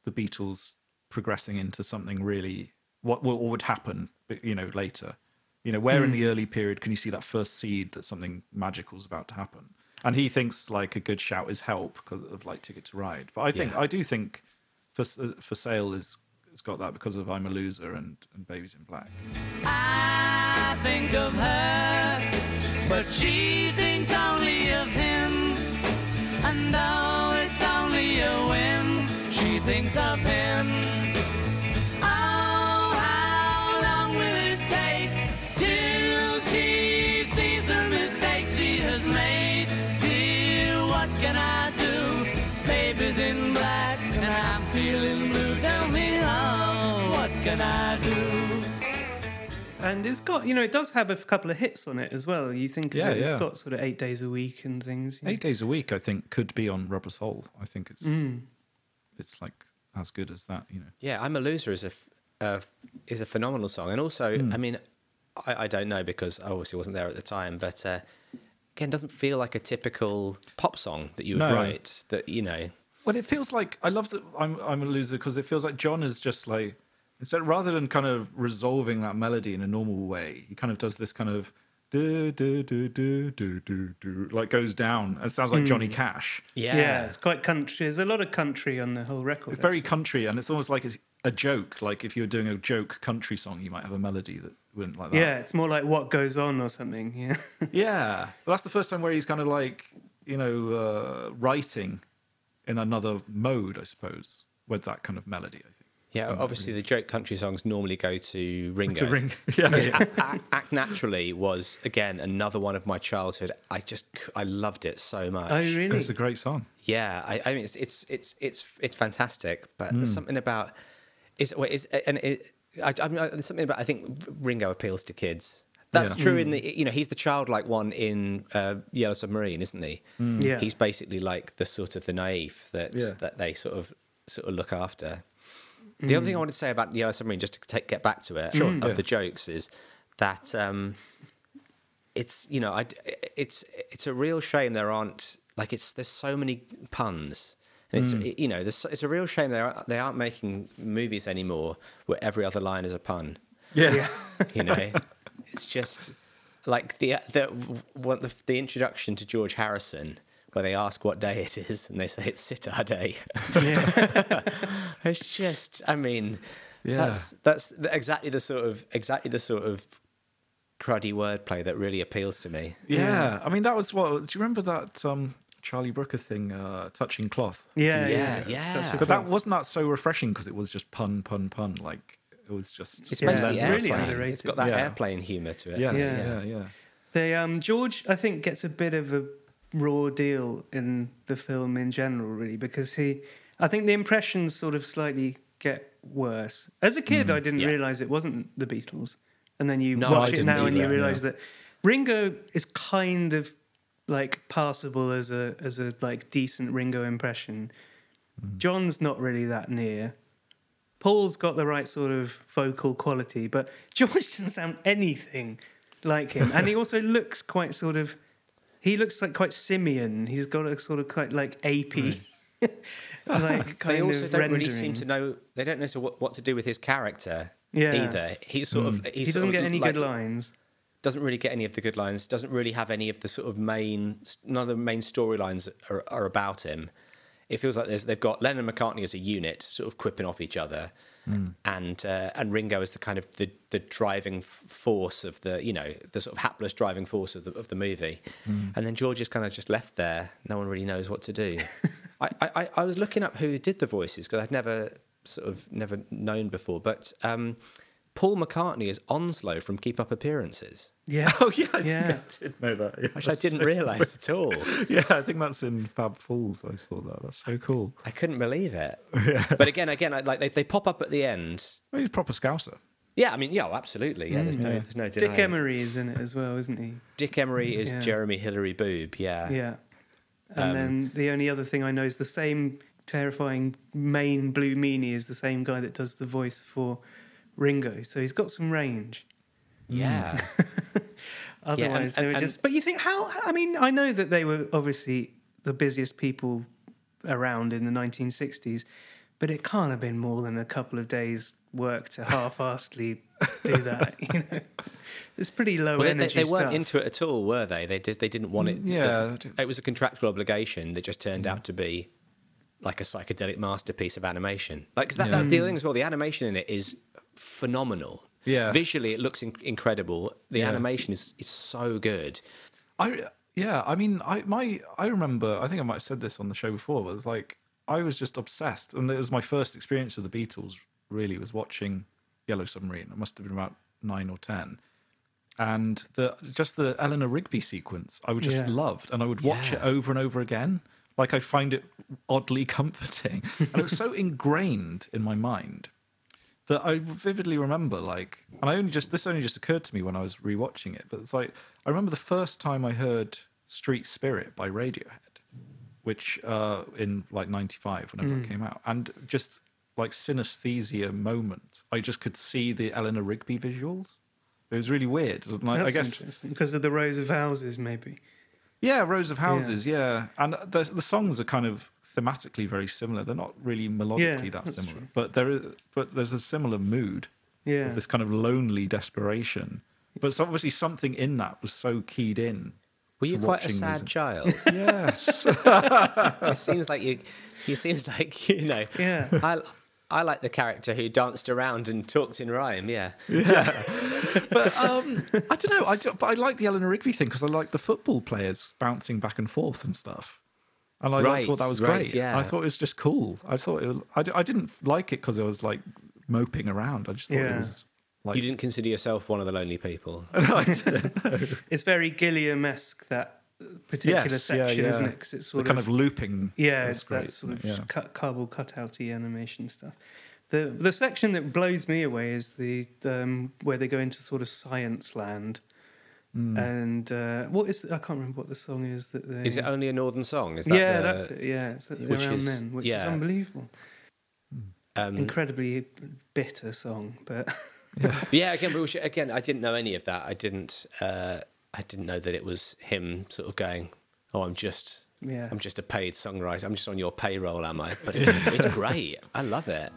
the Beatles progressing into something really what, what would happen, you know, later. You know, where in the hmm. early period can you see that first seed that something magical is about to happen? And he thinks like a good shout is help because of like Ticket to Ride. But I think Yeah. I do think for uh, for sale is has got that because of I'm a Loser and, and Baby's in Black. I think of her, but she thinks thinks of him. Oh, how long will it take till she sees the mistake she has made? Dear, what can I do? Baby's in black and I'm feeling blue. Tell me, oh, what can I do? And it's got, you know, it does have a couple of hits on it as well. You think Yeah, of it, it's yeah. got sort of eight days a week and things. you know. Eight days a week, I think, could be on Rubber Soul. I think it's Mm. It's like as good as that, you know. Yeah, I'm a loser is a f- uh, is a phenomenal song, and also, I mean, I, I don't know because I obviously wasn't there at the time, but uh, again, it doesn't feel like a typical pop song that you would No. write. That you know, Well, it feels like I love that I'm I'm a loser because it feels like John is just like instead rather than kind of resolving that melody in a normal way, he kind of does this kind of do do do do do do do like goes down. It sounds like Johnny Cash. Yeah. yeah, it's quite country. There's a lot of country on the whole record. It's very country, and it's almost like it's a joke. Like if you were doing a joke country song, you might have a melody that wouldn't like that. Yeah, it's more like what goes on or something. Yeah. *laughs* Yeah, but that's the first time where he's kind of like you know uh, writing in another mode, I suppose, with that kind of melody. I think. Yeah. Obviously, the joke country songs normally go to Ringo. To ring, *laughs* yeah, yeah. Act, Act- Act Naturally was again another one of my childhood. I just I loved it so much. oh, really? it's a great song. Yeah, I, I mean it's it's it's it's it's fantastic, but Hmm. there's something about is wait, is and it, I, I mean, there's something about I think Ringo appeals to kids. That's Yeah. true in the you know he's the childlike one in uh, Yellow Submarine, isn't he? Yeah. he's basically like the sort of the naive that Yeah. that they sort of sort of look after. The other thing I want to say about the Yellow Submarine, just to take, get back to it, of yeah. the jokes, is that um, it's you know I, it's it's a real shame there aren't like it's there's so many puns. And it's you know it's a real shame they aren't, they aren't making movies anymore where every other line is a pun. Yeah, you know? *laughs* It's just like the the the, the introduction to George Harrison where they ask what day it is and they say it's sitar day *laughs* it's just I mean Yeah. that's that's exactly the sort of exactly the sort of cruddy wordplay that really appeals to me yeah. I mean, that was what. Do you remember that um, Charlie Brooker thing, uh, touching cloth? Yeah, yeah yeah. yeah But that wasn't that so refreshing because it was just pun, pun, pun. Like it was just It's Yeah, basically really underrated. It's got that Yeah. airplane humour to it. yes, Yeah. yeah, yeah, They um George, I think, gets a bit of a raw deal in the film in general, really, because he, I think the impressions sort of slightly get worse. As a kid, mm, I didn't Yeah. realize it wasn't the Beatles, and then you No, watch I it now and you realize yeah. that Ringo is kind of like passable as a as a like decent Ringo impression. Mm. John's not really that near. Paul's got the right sort of vocal quality, but *laughs* George doesn't sound anything like him. And he *laughs* also looks quite sort of, he looks like quite simian. He's got a sort of quite like apey, *laughs* like *laughs* kind They also don't rendering. really seem to know. They don't know what, what to do with his character Yeah. either. He's sort of. Hmm. He's he doesn't get any like- good lines. Doesn't really get any of the good lines. Doesn't really have any of the sort of main. None of the main storylines are, are about him. It feels like there's, they've got Lennon and McCartney as a unit, sort of quipping off each other, and uh, and Ringo is the kind of the, the driving force of the you know the sort of hapless driving force of the of the movie, and then George is kind of just left there. No one really knows what to do. *laughs* I, I I was looking up who did the voices because I'd never sort of never known before, but um, Paul McCartney is Onslow from Keep Up Appearances, Yeah. *laughs* Oh yeah, I yeah. think I did know that. Yeah, which I didn't so- realise at all. *laughs* Yeah, I think that's in Fab Fools. I saw that. That's so cool. I couldn't believe it. *laughs* yeah. But again, again, like they, they pop up at the end. Well, he's a proper Scouser. Yeah, I mean, yeah, oh, absolutely. Yeah, there's mm, no, there's no denying. Dick Emery is in it as well, isn't he? Dick Emery mm, is Yeah. Jeremy Hillary Boob. Yeah. Yeah. And um, then the only other thing I know is the same terrifying main blue meanie is the same guy that does the voice for Ringo. So he's got some range. Yeah. *laughs* Otherwise, and- they were just. But you think how? I mean, I know that they were obviously the busiest people around in the 1960s, but it can't have been more than a couple of days' work to half-assedly do *laughs* that. You know, it's pretty low Well, they, they, energy they weren't into it at all, were they? They did. They didn't want it. yeah, I It, was a contractual obligation that just turned mm-hmm. out to be like a psychedelic masterpiece of animation. Like 'cause that, Yeah. that the thing mm. as well, the animation in it is phenomenal. Yeah. Visually, it looks in- incredible. The Yeah. animation is is so good. I Yeah, I mean, I my I remember. I think I might have said this on the show before. But it was like I was just obsessed, and it was my first experience of the Beatles. Really, was watching Yellow Submarine. I must have been about nine or ten, and the just the Eleanor Rigby sequence I would just Yeah. loved, and I would watch it over and over again. Like I find it oddly *laughs* comforting, and it was so ingrained in my mind that I vividly remember, like, and I only just this only just occurred to me when I was rewatching it. But it's like I remember the first time I heard "Street Spirit" by Radiohead, which uh, in like '95, whenever it came out, and just like synesthesia moment, I just could see the Eleanor Rigby visuals. It was really weird. I, I guess, interesting because of the rows of houses, maybe. yeah, Rows of Houses, yeah, and the the songs are kind of thematically very similar. They're not really melodically Yeah, that similar, true. but there is, but there's a similar mood Yeah. of this kind of lonely desperation. But it's obviously something in that was so keyed in. Were you quite a sad these- child? *laughs* Yes. *laughs* it seems like you. You seems like *laughs* you know. Yeah. I I like the character who danced around and talked in rhyme. Yeah. but um, I don't know. I do, but I like the Eleanor Rigby thing because I like the football players bouncing back and forth and stuff. And I Right, thought that was right, great. yeah. I thought it was just cool. I thought it was, I, I didn't like it because it was like moping around. I just thought Yeah. it was like You didn't consider yourself one of the lonely people. *laughs* I didn't. It's very Gilliam-esque that particular Yes, yeah, section, isn't it? Because it's the sort kind of, of looping. yeah, it's great, that sort of isn't yeah. cut, cardboard cutouty animation stuff. The the section that blows me away is the um, where they go into sort of science land. Mm. And uh, what is I can't remember what the song is that they. Is it only a northern song? Is that yeah, the- that's it. Yeah, it's which around is- then, which is unbelievable. Um, Incredibly bitter song, but *laughs* *laughs* yeah, again, but we should- again, I didn't know any of that. I didn't. Uh, I didn't know that it was him sort of going. Oh, I'm just. yeah. I'm just a paid songwriter. I'm just on your payroll, am I? But it's, *laughs* it's great. I love it.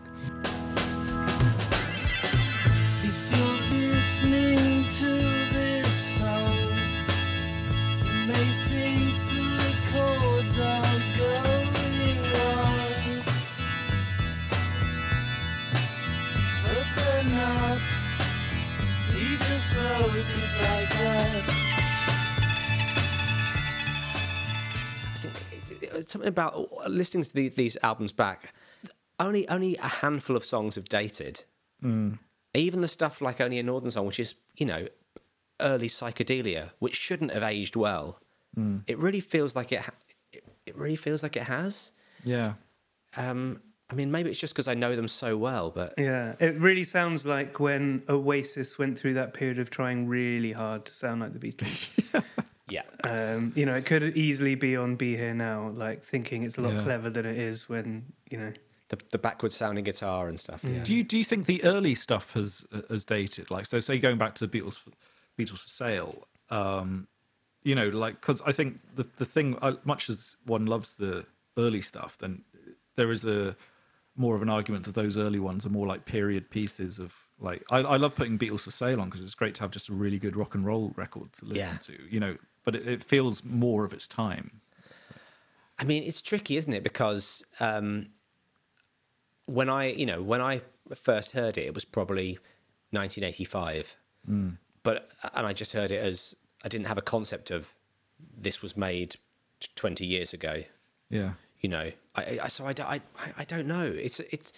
Just like that. I think it- it- it's something about listening to the, these albums back. Only only a handful of songs have dated. Even the stuff like only a northern song, which is you know early psychedelia, which shouldn't have aged well. It really feels like it. It, it really feels like it has. Yeah. Um, I mean, maybe it's just because I know them so well, but Yeah, it really sounds like when Oasis went through that period of trying really hard to sound like the Beatles. *laughs* yeah, um, you know, it could easily be on Be Here Now, like thinking it's a lot Yeah. clever than it is when, you know. the the backwards sounding guitar and stuff. Yeah. Do you do you think the early stuff has has dated? Like, so say going back to the Beatles, for, Beatles for Sale. Um, you know, like because I think the the thing, uh, much as one loves the early stuff, then there is a more of an argument that those early ones are more like period pieces of like I, I love putting Beatles for Sale on because it's great to have just a really good rock and roll record to listen Yeah. to. You know, but it, it feels more of its time. I mean, it's tricky, isn't it? Because um, when I, you know, when I first heard it, it was probably 1985. But and I just heard it as I didn't have a concept of this was made 20 years ago. Yeah. You know, I, I so I, don't- I, I- I don't know. It's it's.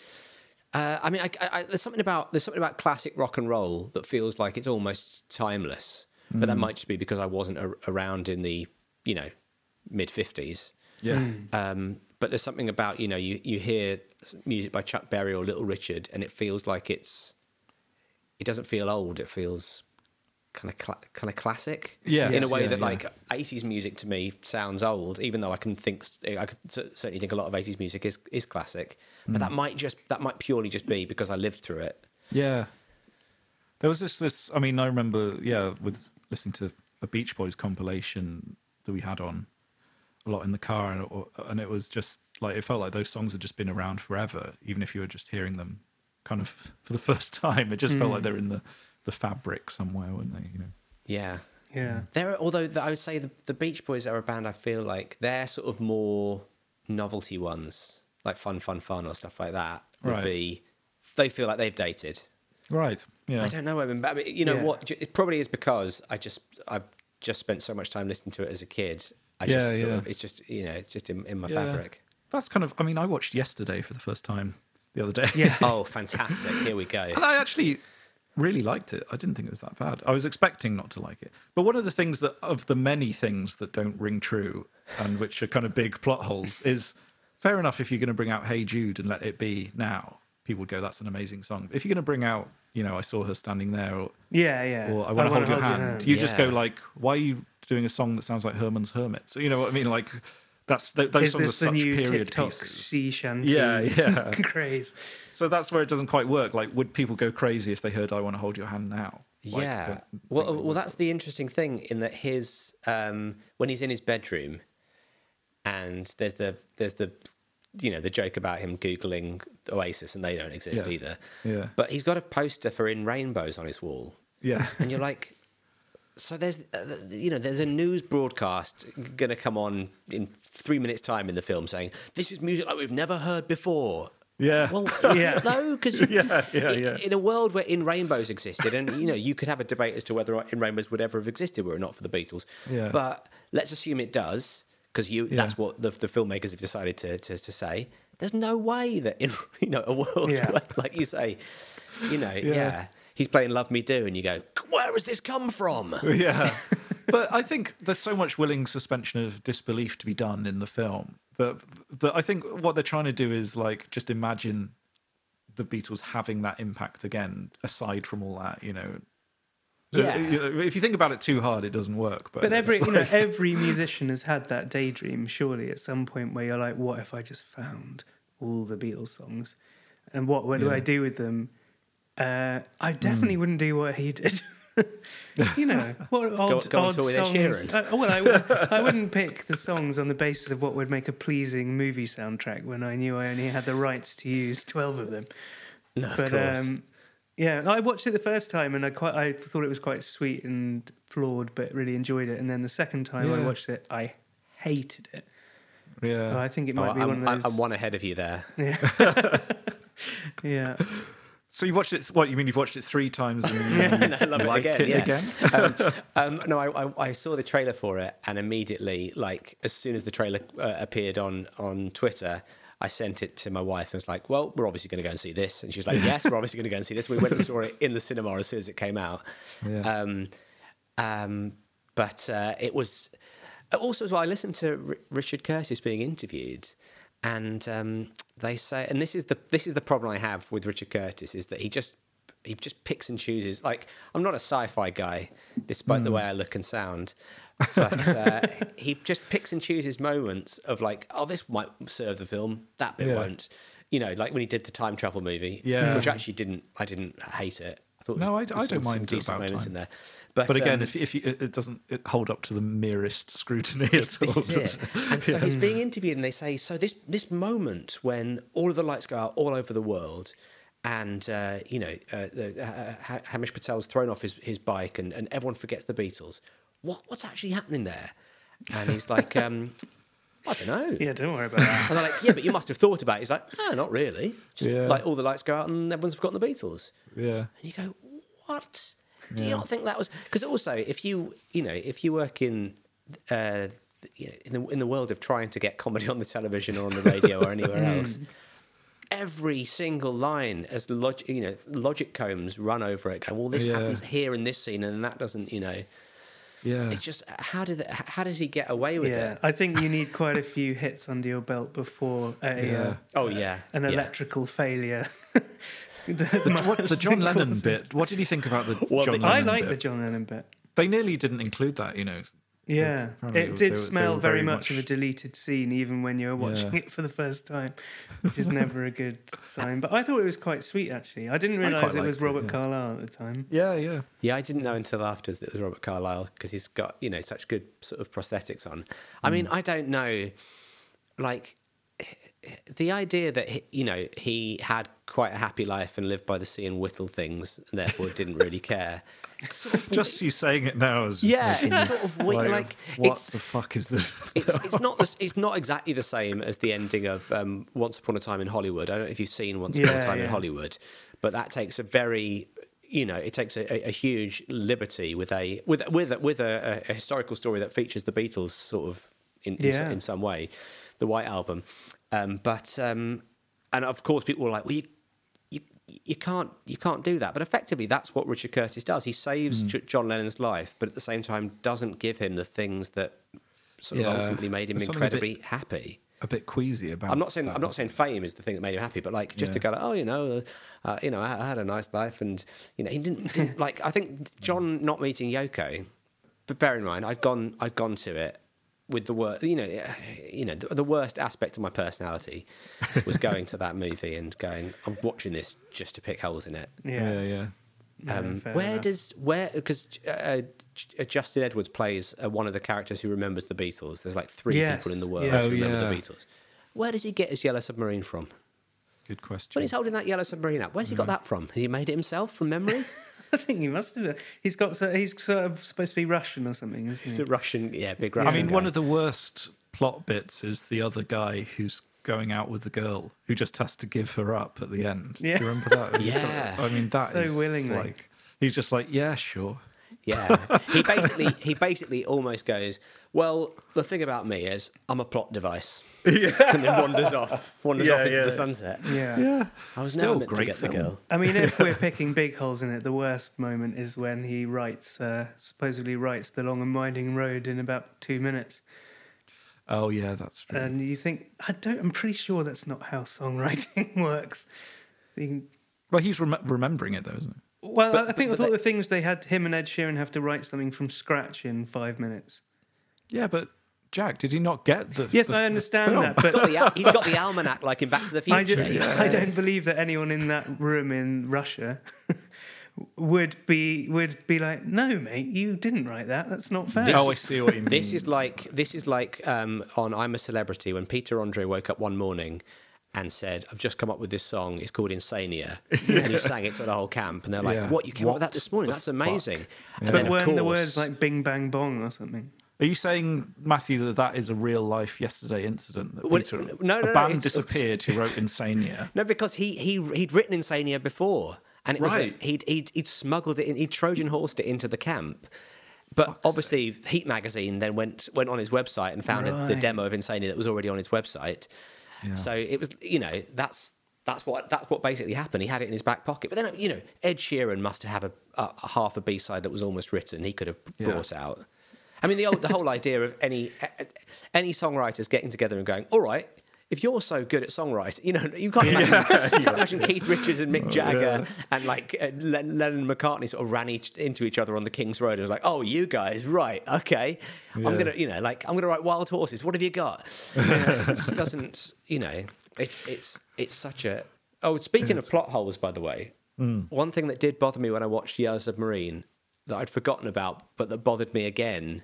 Uh, I mean, I, I, I- there's something about there's something about classic rock and roll that feels like it's almost timeless. But that might just be because I wasn't a, around in the you know mid 50s. Yeah. Um, but there's something about you know you you hear music by Chuck Berry or Little Richard, and it feels like it's it doesn't feel old. It feels kind of cla- kind of classic. Yeah, in a way yeah, that yeah. like 80s music to me sounds old, even though I can think I could certainly think a lot of 80s music is is classic. But Mm. that might just that might purely just be because I lived through it. Yeah. There was this this I mean, I remember, yeah, with listening to a Beach Boys compilation that we had on a lot in the car and it, and it was just like it felt like those songs had just been around forever, even if you were just hearing them kind of for the *laughs* first time. It just felt like they're in the, the fabric somewhere, weren't they? You know. Yeah. Yeah. There, are, although the, I would say the, the Beach Boys are a band I feel like they're sort of more novelty ones, like Fun Fun Fun or stuff like that. Would Right. be they feel like they've dated. Right. Yeah. I don't know. I mean, but I mean, you know Yeah. what? It probably is because I just I just spent so much time listening to it as a kid. I Yeah, just yeah. of, it's just you know it's just in, in my Yeah. fabric. That's kind of. I mean, I watched yesterday for the first time the other day. Yeah. Oh, fantastic! Here we go. *laughs* And I actually really liked it. I didn't think it was that bad. I was expecting not to like it. But one of the things that, of the many things that don't ring true and which are kind of big plot holes, is fair enough if you're going to bring out Hey Jude and let it be now. People would go, that's an amazing song. If you're going to bring out, you know, I saw her standing there or, Yeah, yeah. or I want to hold, your, hand, you just go like, why are you doing a song that sounds like Herman's Hermit? So, you know what I mean? Like, that's th- those Is songs are this the such new period TikTok pieces. sea shanty Yeah, yeah. *laughs* craze? So that's where it doesn't quite work. Like, would people go crazy if they heard "I Want to Hold Your Hand Now"? Like, yeah. don't Well, well, that's the interesting thing in that his um, when he's in his bedroom, and there's the there's the you know the joke about him googling Oasis and they don't exist Yeah. either. Yeah. But he's got a poster for In Rainbows on his wall, yeah, and you're like. So there's, uh, you know, there's a news broadcast going to come on in three minutes' time in the film saying this is music like we've never heard before. yeah, Well, *laughs* Yeah. though? Because *laughs* Yeah, yeah, yeah. in a world where In Rainbows existed, and you know, you could have a debate as to whether In Rainbows would ever have existed were it not for the Beatles. Yeah. But let's assume it does, because you Yeah. that's what the, the filmmakers have decided to, to, to say. There's no way that in *laughs* you know a world Yeah. where, like you say, you know, yeah. He's playing Love Me Do, and you go, where has this come from? *laughs* yeah. *laughs* But I think there's so much willing suspension of disbelief to be done in the film that that I think what they're trying to do is like just imagine the Beatles having that impact again, aside from all that, you know. Yeah. You know, if you think about it too hard, it doesn't work. But, But every it's you know every *laughs* musician has had that daydream surely at some point where you're like, what if I just found all the Beatles songs, and what what do I do with them? Uh, I definitely wouldn't do what he did. *laughs* you know *laughs* what odd, go on odd tour with Ed songs. Sheeran. Uh, well, I, I *laughs* wouldn't pick the songs on the basis of what would make a pleasing movie soundtrack when I knew I only had the rights to use twelve of them. No, but um, yeah, I watched it the first time and I quite I thought it was quite sweet and flawed, but really enjoyed it. And then the second time I watched it, I hated it. yeah. Oh, I think it Oh, might be I'm, one of those. I'm one ahead of you there. Yeah, yeah, So you've watched it? What you mean? You've watched it three times and *laughs* you And I love it like again. it yeah. again? um, *laughs* um, no, I, I, I saw the trailer for it, and immediately, like as soon as the trailer uh, appeared on on Twitter, I sent it to my wife and was like, "Well, we're obviously going to go and see this," and she was like, *laughs* "Yes, we're obviously going to go and see this." We went and saw it in the cinema as soon as it came out. Yeah. Um, um, but uh, it was also as well. I listened to R- Richard Curtis being interviewed, and um, they say, and this is the this is the problem I have with Richard Curtis is that he just he just picks and chooses. Like I'm not a sci-fi guy, despite the way I look and sound. But uh, he just picks and chooses moments of like, oh, this might serve the film, that bit Yeah. won't. You know, like when he did the time travel movie, Yeah. which actually didn't. I didn't hate it. I thought No, was- I- I don't mind decent About moments Time. in there. But, But again, um, if, if you, it doesn't it hold up to the merest scrutiny at all. this is does it. And so *laughs* Yeah. he's being interviewed, and they say, so this this moment when all of the lights go out all over the world, and uh, you know, uh, the, uh, Himesh Patel's thrown off his, his bike, and, and everyone forgets the Beatles. What what's actually happening there? And he's like, *laughs* um, I don't know. yeah. Don't worry about that. *laughs* And they're like, yeah, but you must have thought about it. He's like, no, not really. Just Yeah. like all the lights go out and everyone's forgotten the Beatles. yeah. And you go, what? Do you not think that was? Because also, if you you know if you work in uh, you know, in the in the world of trying to get comedy on the television or on the radio or anywhere *laughs* else, every single line as logic you know logic combs run over it, going, well, this Yeah. happens here in this scene and that doesn't, you know. Yeah. It's just how did it, how does he get away with Yeah, it? I think you need quite a few hits under your belt before a Yeah. uh, Oh yeah, an yeah. electrical failure. *laughs* The, what, the John Lennon causes- bit. What did you think about the Well, John the- Lennon I like bit? the John Lennon bit. They nearly didn't include that, you know. Yeah, Apparently it did were- they smell were very, very much, of a deleted scene, even when you were watching Yeah. it for the first time, which is never a good *laughs* sign. But I thought it was quite sweet, actually. I didn't realise quite it was liked it, Robert yeah. Carlyle at the time. Yeah, yeah. Yeah, I didn't know until afterwards that it was Robert Carlyle because he's got you know such good sort of prosthetics on. I mean, mm. I don't know, like the idea that he, you know he had quite a happy life and lived by the sea and whittled things, and therefore didn't really *laughs* care. It's sort of, *laughs* Just you saying it now is yeah, it's me- sort of weird. Like, what the fuck is this? it's it's not the, *laughs* it's not exactly the same as the ending of um, Once Upon a Time in Hollywood. I don't know if you've seen Once Upon a Yeah, Time in. Hollywood, but that takes a very you know it takes a, a, a huge liberty with a with with a, with a, a historical story that features the Beatles sort of in in, Yeah. in some way, the White Album. Um, but um, and of course people were like, well, you, you can't you can't do that. But effectively, that's what Richard Curtis does. He saves J- John Lennon's life, but at the same time doesn't give him the things that sort of Yeah. ultimately made him There's something a bit- incredibly happy. A bit queasy about. I'm not saying that, I'm not saying fame is the thing that made him happy, but like just to go like, oh, you know, uh, uh, you know, I, I had a nice life, and you know, he didn't, didn't *laughs* like. I think John not meeting Yoko, but bear in mind, I'd gone I'd gone to it with the worst, you know, you know, the, the worst aspect of my personality was *laughs* going to that movie and going, I'm watching this just to pick holes in it. it? Yeah. yeah, yeah. Yeah, Um, fair where enough. does where because uh, Justin Edwards plays uh, one of the characters who remembers the Beatles. There's like three Yes, people in the world yeah. who Oh, remember yeah. the Beatles. Where does he get his yellow submarine from? Good question. When he's holding that yellow submarine up, where's he got that from? Has he made it himself from memory? *laughs* *laughs* I think he must have. He's got. So, he's sort of supposed to be Russian or something, isn't It's he? a Russian, yeah, big Russian. I mean, guy. one of the worst plot bits is the other guy who's going out with the girl who just has to give her up at the end. Yeah. Do you remember that? *laughs* Yeah. I mean, that So is willingly. like he's just like, yeah, sure. Yeah, he basically he basically almost goes, well, the thing about me is I'm a plot device, yeah. and then wanders off, wanders Yeah, off into yeah. the sunset. Yeah. Yeah. I was Still never meant to great get the girl. I mean, if we're *laughs* picking big holes in it, the worst moment is when he writes, uh, supposedly writes the long and winding road in about two minutes, Oh yeah, that's really, and you think, I don't. I'm pretty sure that's not how songwriting *laughs* works. You can- well, he's rem- remembering it though, isn't he? Well, But- I think but I thought they- the things they had him and Ed Sheeran have to write something from scratch in five minutes. Yeah, but Jack, did he not get the? Yes, the- I understand film? that, He's but got, the, he's got the almanac like in Back to the *laughs* Future. I, do, He's- I don't believe that anyone in that room in Russia *laughs* would be would be like, no, mate, you didn't write that. That's not fair. This Oh, I is- see what you mean. This is like this is like um, on I'm a Celebrity when Peter Andre woke up one morning and said, "I've just come up with this song. It's called Insania," *laughs* and he sang it to the whole camp, and they're like, Yeah. "What? You came up with that this morning? That's amazing!" And but then, weren't the words like "bing bang bong" or something? Are you saying, Matthew, that that is a real life yesterday incident? That Well, Peter, no, no, a no, band it's- disappeared who wrote Insania. *laughs* No, because he he he'd written Insania before, and it was Right. a, he'd, he'd he'd smuggled it in, he'd Trojan horsed it into the camp. But obviously, Heat magazine then went went on his website and found a- the demo of Insania that was already on his website. So it was, you know, that's that's what that's what basically happened. He had it in his back pocket. But then, you know, Ed Sheeran must have a, a, a half a B side that was almost written. He could have Yeah. brought out. I mean, the old, the whole *laughs* idea of any any songwriters getting together and going, all right. If you're so good at songwriting, you know you can't *laughs* imagine, *laughs* you can't imagine Keith Richards and Mick Jagger and like uh, Len- Lennon and McCartney sort of ran each, into each other on the King's Road and was like, "Oh, you guys, right? Okay, I'm gonna, you know, like I'm gonna write Wild Horses. What have you got?" *laughs* it just doesn't, you know, it's it's it's such a. Oh, speaking of plot holes, by the way, one thing that did bother me when I watched Yellow Submarine that I'd forgotten about, but that bothered me again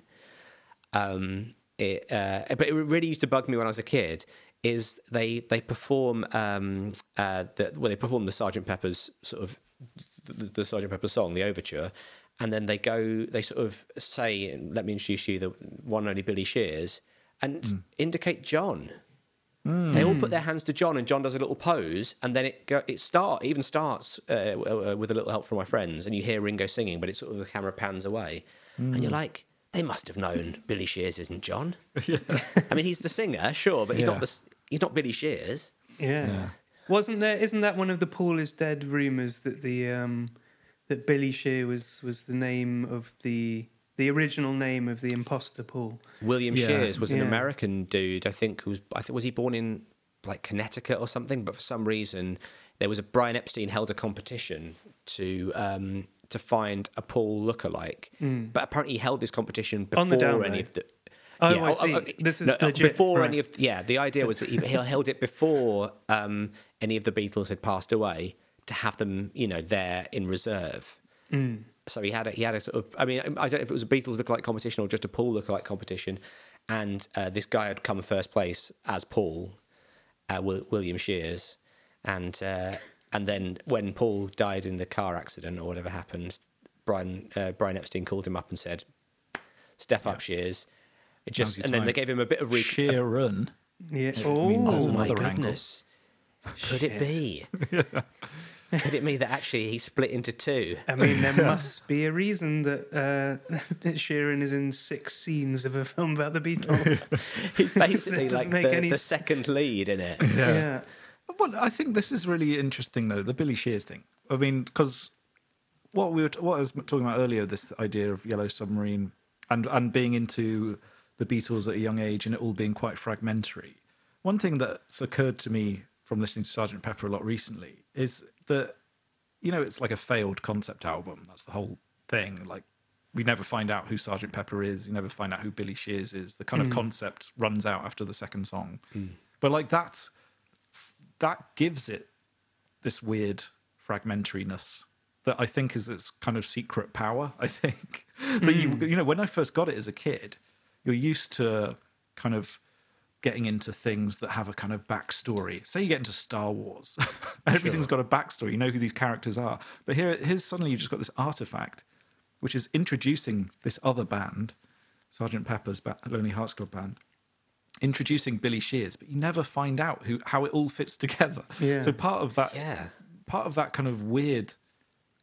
um, it, uh, but it really used to bug me when I was a kid. Is they they perform um, uh, the, well they perform the Sergeant Pepper's sort of the, the Sergeant Pepper song, the overture, and then they go they sort of say, "Let me introduce you, the one and only Billy Shears," and indicate John. They all put their hands to John, and John does a little pose, and then it go, it start even starts uh, uh, with a little help from my friends, and you hear Ringo singing, but it's sort of the camera pans away, and you're like, they must have known Billy Shears isn't John. *laughs* I mean, he's the singer, sure, but he's Yeah. not the he's not Billy Shears. Yeah. Wasn't there? Isn't that one of the Paul is dead rumors that the um, that Billy Shear was was the name of the the original name of the imposter Paul? William Yeah. Shears was an Yeah. American dude, I think. Who was I think was he born in like Connecticut or something? But for some reason, there was a Brian Epstein held a competition to um, to find a Paul lookalike. But apparently, he held this competition before. On the down any of the. Oh, I see. This is no, legit, before right. any of yeah. The idea was that he, he held it before um, any of the Beatles had passed away to have them, you know, there in reserve. Hmm. So he had a, he had a sort of I mean I don't know if it was a Beatles lookalike competition or just a Paul lookalike competition, and uh, this guy had come first place as Paul, uh, Wil- William Shears, and uh, and then when Paul died in the car accident or whatever happened, Brian uh, Brian Epstein called him up and said, "Step up, Shears." It just your and then they gave him a bit of re- Sheeran. Yeah. I mean, Oh, Oh my another angle. goodness! Could it be? *laughs* Could it mean that actually he split into two? I mean, there *laughs* must be a reason that uh, *laughs* that Sheeran is in six scenes of a film about the Beatles. He's basically like the, the second lead in it. yeah. Well, I think this is really interesting, though the Billy Shears thing. I mean, because what we were what I was talking about earlier, this idea of Yellow Submarine and and being into the Beatles at a young age and it all being quite fragmentary. One thing that's occurred to me from listening to Sergeant Pepper a lot recently is that you know it's like a failed concept album. That's the whole thing. Like we never find out who Sergeant Pepper is. You never find out who Billy Shears is. The kind of mm. concept runs out after the second song. Mm. But like that's that gives it this weird fragmentariness that I think is its kind of secret power. *laughs* I think that you hmm. you know when I first got it as a kid, you're used to kind of getting into things that have a kind of backstory. Say you get into Star Wars, *laughs* everything's got a backstory. You know who these characters are, but here here's suddenly you've just got this artifact, which is introducing this other band, Sergeant Pepper's ba- Lonely Hearts Club Band, introducing Billy Shears, but you never find out who how it all fits together. Yeah. So part of that, Yeah. part of that kind of weird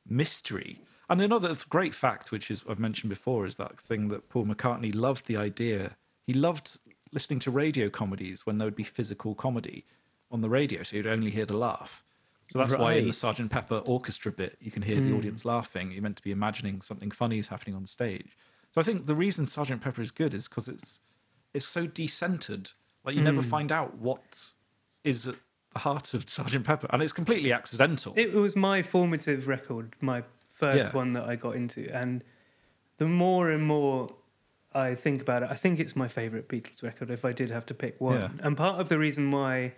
mystery. And another great fact, which is I've mentioned before, is that thing that Paul McCartney loved the idea. He loved listening to radio comedies when there would be physical comedy on the radio, so you'd only hear the laugh. So that's why in the Sergeant Pepper orchestra bit, you can hear the hmm. audience laughing. You're meant to be imagining something funny is happening on stage. So I think the reason Sergeant Pepper is good is because it's it's so decentered. Like you never find out what is at the heart of *laughs* Sergeant Pepper, and it's completely accidental. It was my formative record, my first Yeah. one that I got into, and the more and more I think about it, I think it's my favorite Beatles record. If I did have to pick one, Yeah. and part of the reason why,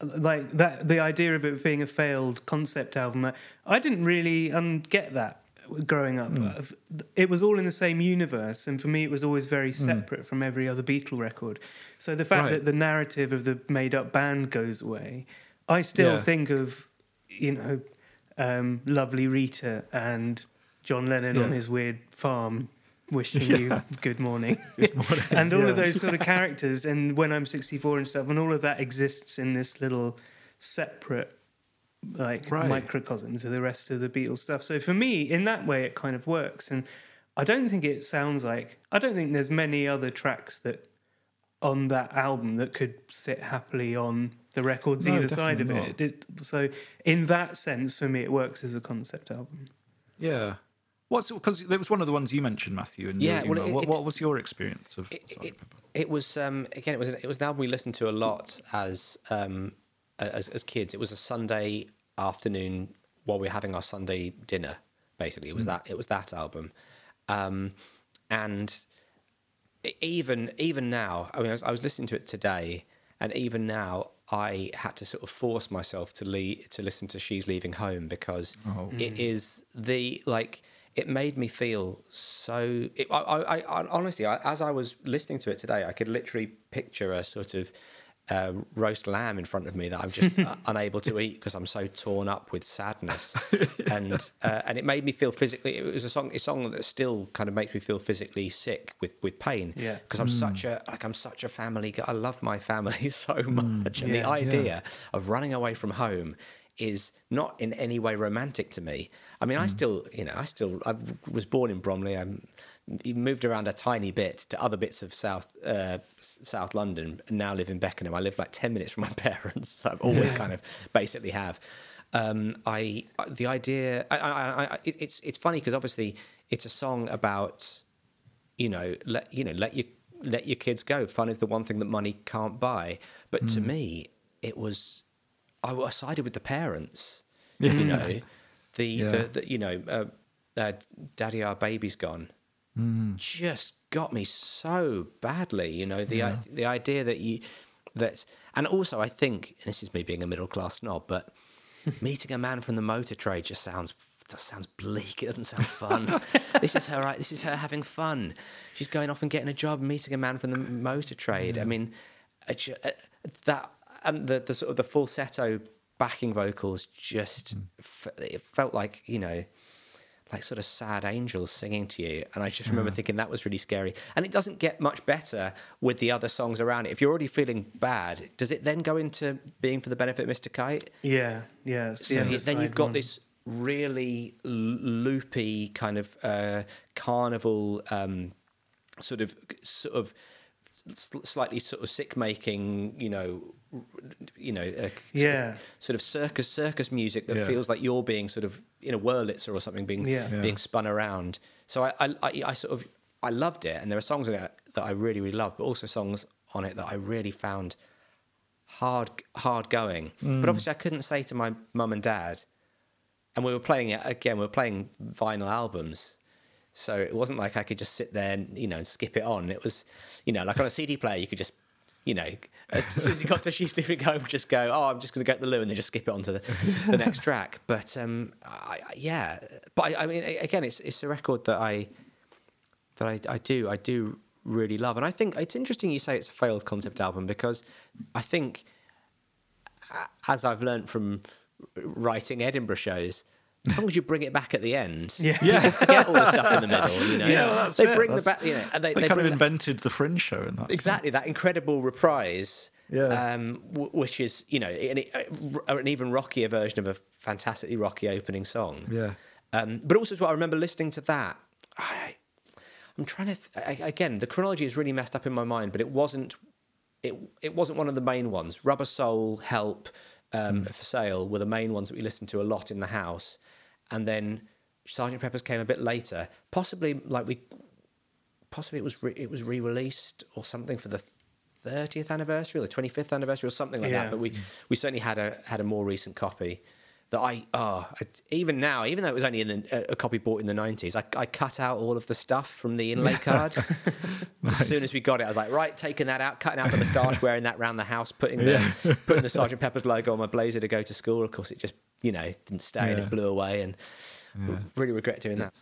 like that, the idea of it being a failed concept album, I- I didn't really um, get that growing up. It was all in the same universe, and for me, it was always very separate from every other Beatle record. So the fact Right. that the narrative of the made-up band goes away, I still Yeah. think of, you know, um, lovely Rita and John Lennon on his weird farm wishing *laughs* you good morning. *laughs* *laughs* and all of those sort of characters. And when I'm 64 and stuff, and all of that exists in this little separate like Right. microcosm to the rest of the Beatles stuff. So for me, in that way, it kind of works. And I don't think it sounds like I don't think there's many other tracks that on that album that could sit happily on the records No, either side of definitely it. it. So in that sense, for me, it works as a concept album. Yeah. What's because it was one of the ones you mentioned, Matthew. In Yeah, well, it- what, it- what was your experience of It, Sergeant it, it was um, again. It was it was an album we listened to a lot as um, as as kids. It was a Sunday afternoon while we were having our Sunday dinner. Basically, it was that it was that album, um, and even even now, I mean, I was, I was listening to it today, and even now, I had to sort of force myself to le- to listen to "She's Leaving Home" because it is the like. It made me feel so. It, I, I, I honestly, I, as I was listening to it today, I could literally picture a sort of uh, roast lamb in front of me that I'm just *laughs* unable to eat because I'm so torn up with sadness, and uh, and it made me feel physically. It was a song, a song that still kind of makes me feel physically sick with with pain. Yeah. because I'm such a like I'm such a family. guy. I love my family *laughs* so much, and Yeah, the yeah. idea of running away from home is not in any way romantic to me. I mean, I still, you know, I still, I was born in Bromley. I moved around a tiny bit to other bits of South uh, South London, and now live in Beckenham. I live like ten minutes from my *laughs* parents. So I've always kind of basically have. Um, I the idea. I, I, I, I, it's it's funny because obviously it's a song about you know let you know let your let your kids go. Fun is the one thing that money can't buy. But to me, it was I was sided with the parents. You know, *laughs* the, Yeah. the, the you know, uh, uh, Daddy, our baby's gone. Mm. Just got me so badly. You know, the i the idea that you that, and also I think and this is me being a middle class snob, but *laughs* meeting a man from the motor trade just sounds just sounds bleak. It doesn't sound fun. *laughs* this is her. right? This is her having fun. She's going off and getting a job, meeting a man from the motor trade. I mean, that and the the sort of the falsetto backing vocals just mm. f- it felt like you know like sort of sad angels singing to you. And I just remember thinking that was really scary. And it doesn't get much better with the other songs around it. If you're already feeling bad, does it then go into being for the benefit of Mr. Kite? Yeah, yeah. the So of then you've got one. this really loopy kind of uh, carnival um, sort of sort of slightly sort of sick making you know you know uh, Yeah. sort of circus circus music that Yeah. feels like you're being sort of in a Wurlitzer or something being Yeah. Yeah. being spun around so I, I I I sort of I loved it and there are songs in it that I really really love but also songs on it that I really found hard hard going but obviously I couldn't say to my mum and dad and we were playing it again. We were playing vinyl albums, so it wasn't like I could just sit there and you know and skip it on. It was, you know, like on a CD player, you could just, you know, as soon as you got to She's Leaving Home, just go, oh, I'm just going to go to the loo, and then just skip it on to the, the next *laughs* track. But um, I, I- yeah, but I, I mean, again, it's it's a record that I that I, I do I do really love, and I think it's interesting you say it's a failed concept album because I think as I've learned from writing Edinburgh shows, as long as you bring it back at the end, Yeah. yeah, forget all the stuff in the middle. You know, *laughs* Yeah, well, they it. bring the back, you know, and they, They, they kind of that- invented the Fringe show in that. exactly that incredible reprise. Yeah. Um, w- which is you know an, an even rockier version of a fantastically rocky opening song. Yeah. Um, but also as well, I remember listening to that. I, I'm trying to th- I- again. The chronology is really messed up in my mind, but it wasn't. It it wasn't one of the main ones. Rubber Soul, Help, um, for sale were the main ones that we listened to a lot in the house, and then Sergeant Pepper's came a bit later. Possibly like we, possibly it was re- it was re-released or something for the. 30th anniversary or the 25th anniversary or something like Yeah. that but we we certainly had a had a more recent copy that I oh I, even now even though it was only in the, a, a copy bought in the 90s I, I cut out all of the stuff from the inlay card *laughs* as soon as we got it I was like right taking that out cutting out the moustache *laughs* wearing that round the house putting the *laughs* putting the Sergeant Pepper's logo on my blazer to go to school of course it just you know didn't stay and it blew away and really regret doing that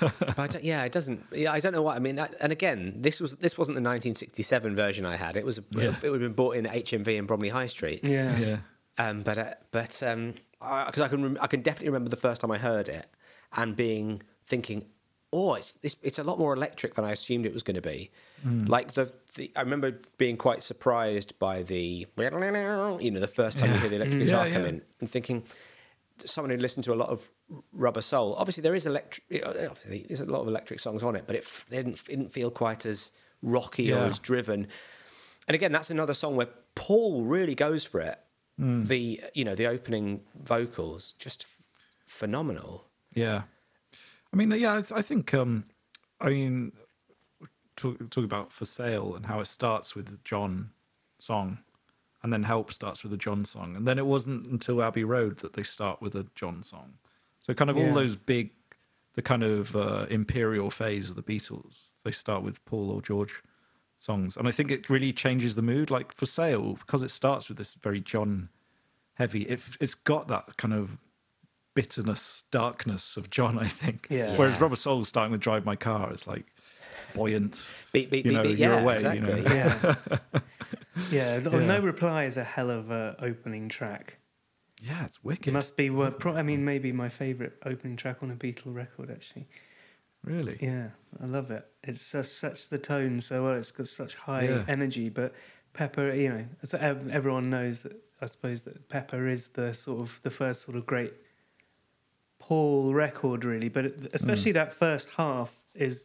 but I don't, yeah, it doesn't. Yeah, I don't know what I mean. I- And again, this was this wasn't the 1967 version I had. It was Yeah. it would have been bought in HMV in Bromley High Street. Yeah. Yeah. Um, but uh, but um, because I can rem- I can definitely remember the first time I heard it and being thinking, oh, it's this, it's a lot more electric than I assumed it was going to be. Like the, the I remember being quite surprised by the you know the first time you hear the electric Mm. guitar Yeah, come yeah. in and thinking someone who listened to a lot of Rubber Soul. Obviously, there is electric. Obviously, there's a lot of electric songs on it, but it f- they didn't, it didn't feel quite as rocky or as driven. And again, that's another song where Paul really goes for it. Mm. The you know the opening vocals just f- phenomenal. Yeah, I mean, yeah, I, I think, um, I mean, talk, talk about for sale and how it starts with the John song, and then Help starts with a John song, and then it wasn't until Abbey Road that they start with a John song. So kind of Yeah. all those big, the kind of uh, imperial phase of the Beatles, they start with Paul or George songs, and I think it really changes the mood. Like for sale, because it starts with this very John heavy. It, it's got that kind of bitterness, darkness of John. I think. Yeah. Whereas Yeah. Rubber Soul's starting to drive my car is like buoyant. Beat, beat, You beat, know, beat. you're yeah, away, you know. *laughs* Yeah. Yeah, Yeah. No Reply is a hell of a opening track. Yeah, it's It wicked. must be, well, pro- I mean, maybe my favourite opening track on a Beatle record, actually. Really. Yeah, I love it. It just sets the tone so well. It's got such high Yeah. energy, but Pepper, you know, as everyone knows that I suppose that Pepper is the sort of the first sort of great Paul record, really. But it, especially mm. that first half is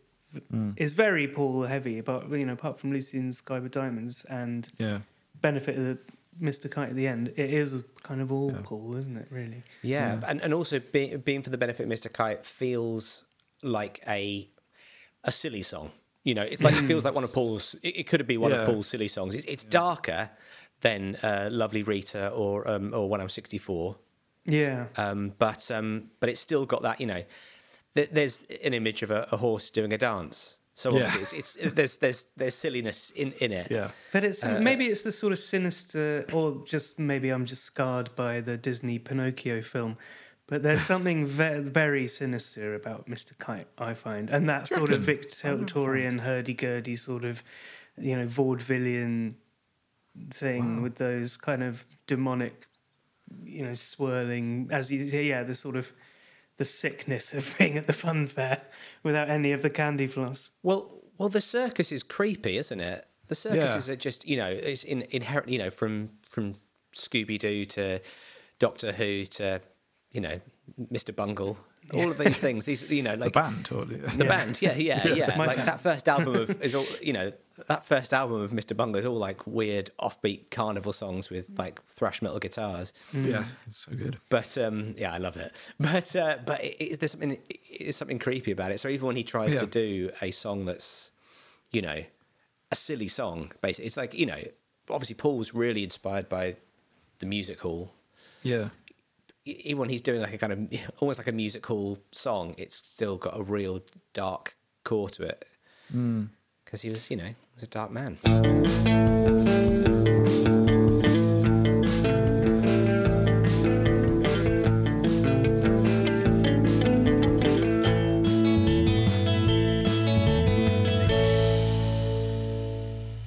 mm. is very Paul heavy. But you know, apart from Lucy in the Sky with Diamonds and Yeah. benefit of the Mr. Kite at the end, it is kind of all Yeah. Paul, isn't it? Really? Yeah, and and also being being for the benefit of Mr. Kite feels like a a silly song. You know, it's like it feels like one of Paul's. It, it could be one Yeah. of Paul's silly songs. It, it's darker than uh, "Lovely Rita" or um, or "When I'm 64," Yeah. um, but um, but it's still got that. You know, th- there's an image of a, a horse doing a dance. So Yeah. obviously, it's, it's there's there's there's silliness in in it. Yeah. But it's maybe it's the sort of sinister, or just maybe I'm just scarred by the Disney Pinocchio film. But there's something ve- very sinister about Mr. Kite, I find, and that sort of Victorian hurdy-gurdy sort of, you know, vaudevillian thing with those kind of demonic, you know, swirling as you yeah, the sort of the sickness of being at the fun fair without any of the candy floss. Well, well, the circus is creepy, isn't it? The circuses Yeah. are just you know it's in, inherent. You know, from from Scooby Doo to Doctor Who to you know Mr. Bungle. All of these things. These you know like The like band, or the band. Yeah, yeah, *laughs* yeah. My like band. that first album of is all you know. That first album of Mr. Bungle is all like weird offbeat carnival songs with like thrash metal guitars. yeah, it's so good. But um, yeah, I love it. But uh, but it, it, there's something it, it's something creepy about it. So even when he tries Yeah. to do a song that's, you know, a silly song, basically, it's like you know, obviously Paul's really inspired by the music hall. Yeah, Even when he's doing like a kind of *laughs* almost like a musical song, it's still got a real dark core to it. Hmm. Because he was, you know, he's a dark man.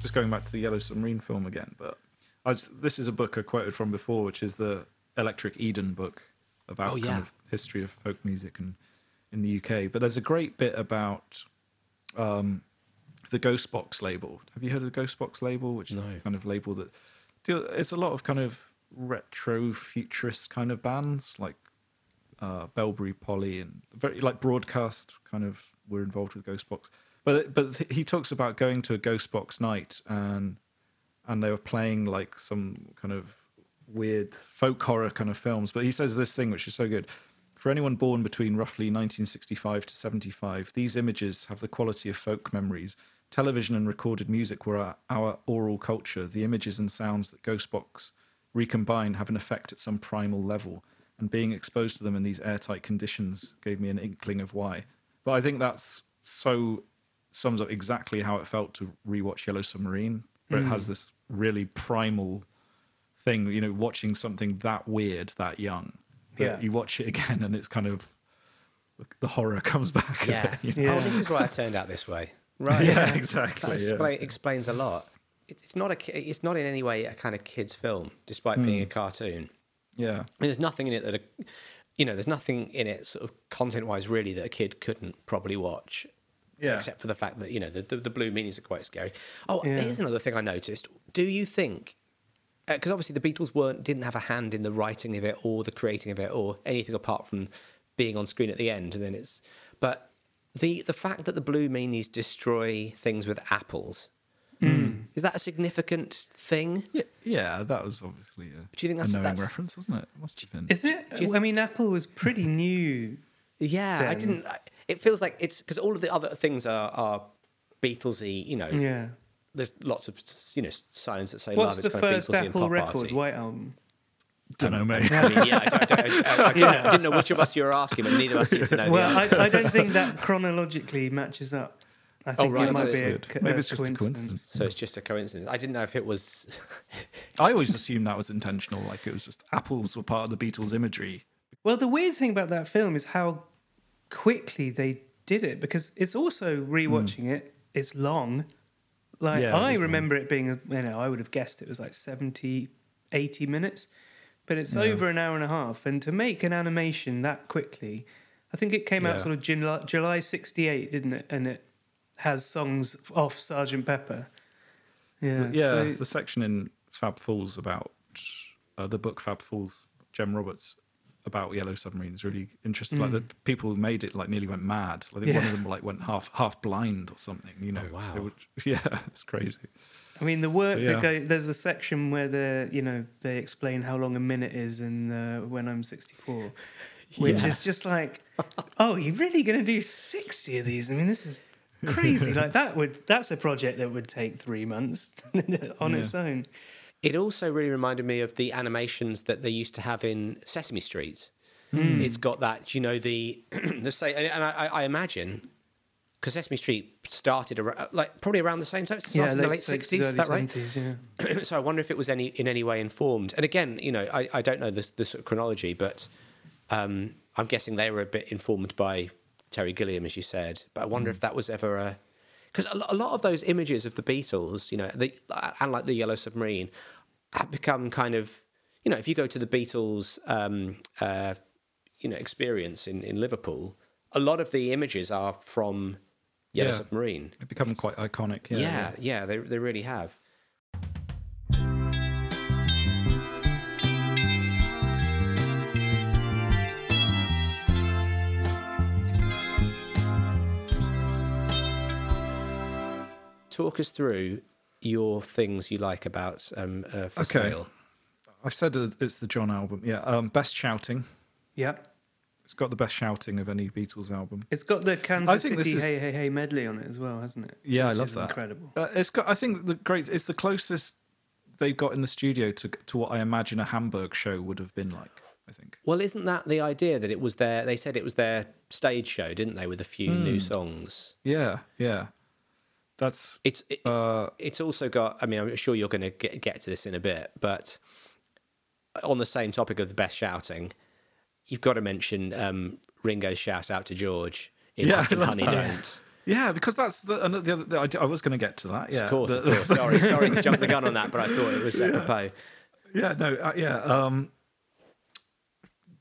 just going back to the Yellow Submarine film again, but I was, this is a book I quoted from before, which is the Electric Eden book about Oh, yeah. kind of history of folk music and in the UK. But there's a great bit about um, the Ghost Box label. Have you heard of the Ghost Box label, which is No. the kind of label that deal, it's a lot of kind of retro futurist kind of bands like uh, Belbury Poly and very like broadcast kind of were involved with Ghostbox. But but he talks about going to a Ghostbox night and and they were playing like some kind of weird folk horror kind of films. But he says this thing which is so good. For anyone born between roughly 1965 to 75, these images have the quality of folk memories. Television and recorded music were our, our oral culture. The images and sounds that Ghostbox recombine have an effect at some primal level, and being exposed to them in these airtight conditions gave me an inkling of why. But I think that's so sums up exactly how it felt to rewatch Yellow Submarine, where it has mm. this really primal thing, you know, watching something that weird that young. That Yeah. you watch it again and it's kind of the horror comes *laughs* back. of Yeah. it, you know? Oh, this is why I turned out this way. Right. Yeah, *laughs* That exactly. yeah. explains a lot. It- It's not a. It's not in any way a kind of kids' film, despite being Hmm. a cartoon. Yeah. I mean, there's nothing in it that, a, you know, there's nothing in it sort of content-wise really that a kid couldn't probably watch. Yeah. Except for the fact that you know the the, the blue meanies are quite scary. Oh, Yeah. here's another thing I noticed. Do you think? Uh, because obviously the Beatles weren't didn't have a hand in the writing of it or the creating of it or anything apart from being on screen at the end, and then it's. But the the fact that the blue meanies destroy things with apples mm. is that a significant thing? Yeah, yeah, that was obviously a, Do you think that's a knowing that's- reference, wasn't it? Must have been. Is it? I mean, Apple was pretty *laughs* new. Yeah, I didn't. I- It feels like it's because all of the other things are are Beatlesy. You know, Yeah. There's lots of you know signs that say What's love. the It's kind of first Beatlesy and Apple pop record? arty. White album. don't know, mate. I mean, yeah, I, don't, I, don't, I, I, *laughs* didn't, I didn't know which of us you were asking, but neither of us seem to know Well, the answer. I, I don't think that chronologically matches up. I oh, think right, it might be a, co- Maybe it's just a coincidence. so it's just a coincidence. I didn't know if it was. *laughs* I always assumed that was intentional, like it was just apples were part of the Beatles' imagery. Well, the weird thing about that film is how quickly they did it because it's also rewatching hmm. it. It's long. Like Yeah, I remember it being, you know, I would have guessed it was like 70, 80 minutes, but it's over an hour and a half. And to make an animation that quickly, I think it came out Yeah. sort of July, July 68, didn't it? And it has songs off Sergeant Pepper. Yeah. Yeah, so- the section in Fab Fools about uh, the book Fab Fools, Jem Roberts about Yellow Submarine is really interesting. Like the people who made it like nearly went mad. I think one Mm. Of them like went half half blind or something. You know, Oh, wow. Would- *laughs* yeah, it's crazy. I mean, the work Yeah. that go there's a section where the you know they explain how long a minute is in uh, when I'm 64, *laughs* which Yeah. is just like, oh, you're really going to do 60 of these? I mean, this is crazy. *laughs* like that would that's a project that would take three months on Yeah. its own. It also really reminded me of the animations that they used to have in Sesame Street. Hmm. It's got that, you know, the *clears throat* the say, and I, I imagine because Sesame Street started around, like probably around the same time. It started in the late 60s. Is that right? 70s, yeah. *clears throat* so I wonder if it was any in any way informed. And again, you know, I, I don't know the, the sort of chronology, but um, I'm guessing they were a bit informed by Terry Gilliam, as you said. But I wonder if that was ever a because a, lot of those images of the Beatles, you know, the, and like the Yellow Submarine, become kind of you know, if you go to the Beatles. Um, uh, you know experience in, in Liverpool, a lot of the images are from Yellow Yeah. Submarine. They've become quite iconic. Yeah, Yeah, yeah, they they really have. Talk us through your things you like about um, uh, for Okay. sale. I've said it's the John album. Yeah, um, best shouting. Yeah. It's got the best shouting of any Beatles album. It's got the Kansas City is- Hey Hey Hey medley on it as well, hasn't it? Yeah, I love is that. Incredible. Uh, it's got. I think the great. It's the closest they've got in the studio to to what I imagine a Hamburg show would have been like. I think. Well, isn't that the idea that it was their? They said it was their stage show, didn't they, with a few Hmm. new songs? Yeah, yeah. That's It's it, uh, it's also got. I mean, I'm sure you're going to get get to this in a bit, but on the same topic of the best shouting, you've got to mention um, Ringo's shout out to George in Yeah, I Hack and love Honey. Don't. yeah, because that's the another. The other the, I, I was going to get to that. Yeah, Of course, The- of course. Sorry, sorry to jump the *laughs* gun on that, but I thought it was apropos. Yeah, no, uh, yeah. Um,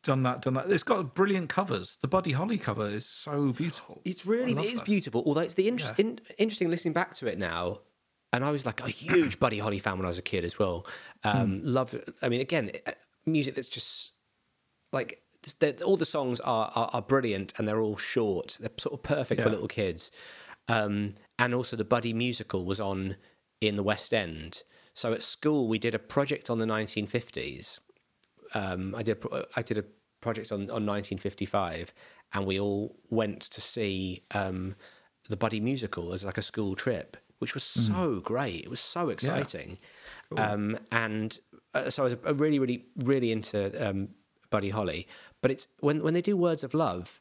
done that, done that. It's got brilliant covers. The Buddy Holly cover is so beautiful. It's really it is that. beautiful. Although it's the inter- in, interesting listening back to it now, and I was like a huge Buddy Holly fan when I was a kid as well. Um. Love. I mean, again, uh, music that's just like all the songs are, are are brilliant and they're all short. They're sort of perfect for little kids. Um, and also the Buddy musical was on in the West End. So at school we did a project on the 1950s um, I did a I did a project on, on 1955, and we all went to see um, the Buddy musical as like a school trip, which was so great. It was so exciting, um, and uh, so I was really, really, really into um, Buddy Holly. But it's when when they do Words of Love,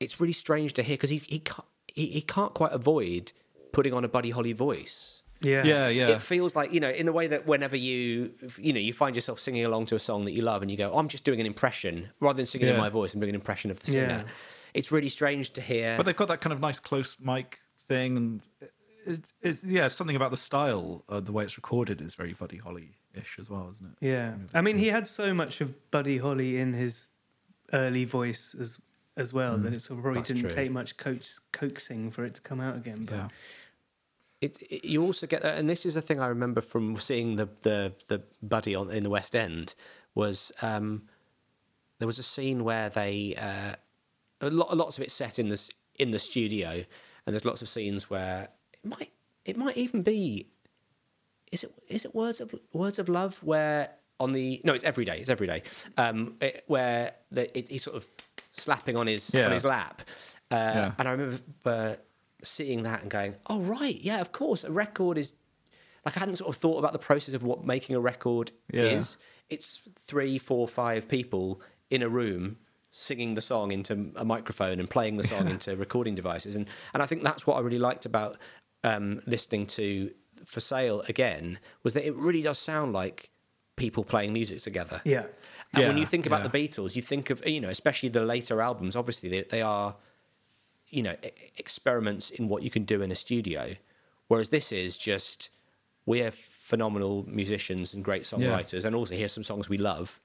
it's really strange to hear because he he can't he, he can't quite avoid putting on a Buddy Holly voice Yeah. Yeah, yeah. it feels like you know in the way that whenever you you know you find yourself singing along to a song that you love and you go oh, i'm just doing an impression rather than singing in my voice i'm doing an impression of the singer Yeah. it's really strange to hear But they've got that kind of nice close mic thing, and it's it's yeah, something about the style, uh, the way it's recorded is very Buddy Holly ish as well, isn't it? Yeah. I mean, he had so much of Buddy Holly in his early voice as as well that it sort of probably That's didn't true. take much coax, coaxing for it to come out again. But Yeah. It, it, you also get that, and this is a thing I remember from seeing the the the buddy on in the West End was um, there was a scene where they uh, a lot lots of it set in this in the studio, and there's lots of scenes where it might it might even be is it is it words of words of love where on the no it's every day it's every day um, it, where the, it, he's sort of slapping on his on his lap, uh, Yeah. and I remember uh, seeing that and going, "Oh right, yeah, of course, a record is." Like I hadn't sort of thought about the process of what making a record Yeah. is. It's three, four, five people in a room singing the song into a microphone and playing the song into recording devices, and and I think that's what I really liked about um, listening to For Sale again was that it really does sound like people playing music together. yeah. And when you think about yeah. the Beatles, you think of you know, especially the later albums. Obviously, they, they are, you know, e- experiments in what you can do in a studio, whereas this is just we're phenomenal musicians and great songwriters, and also here's some songs we love.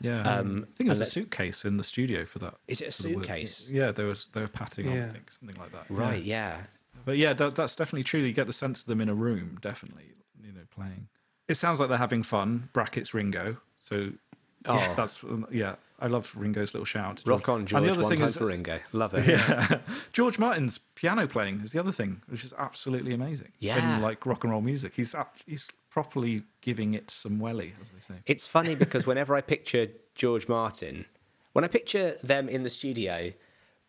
Yeah, Um, I think there's and a suitcase in the studio for that. Is it a for the suitcase? Yeah, there was they were patting on, Yeah. I think, something like that. Right? Yeah. Yeah. But yeah, that, that's definitely true. You get the sense of them in a room, definitely, you know, playing. It sounds like they're having fun. Brackets Ringo. So Oh. that's yeah. I love Ringo's little shout. Rock on, George. And the other One thing time is, for Ringo. Love it. *laughs* yeah, George Martin's piano playing is the other thing, which is absolutely amazing. Yeah. in like rock and roll music, he's he's properly giving it some welly, as they say. It's funny because *laughs* whenever I picture George Martin, when I picture them in the studio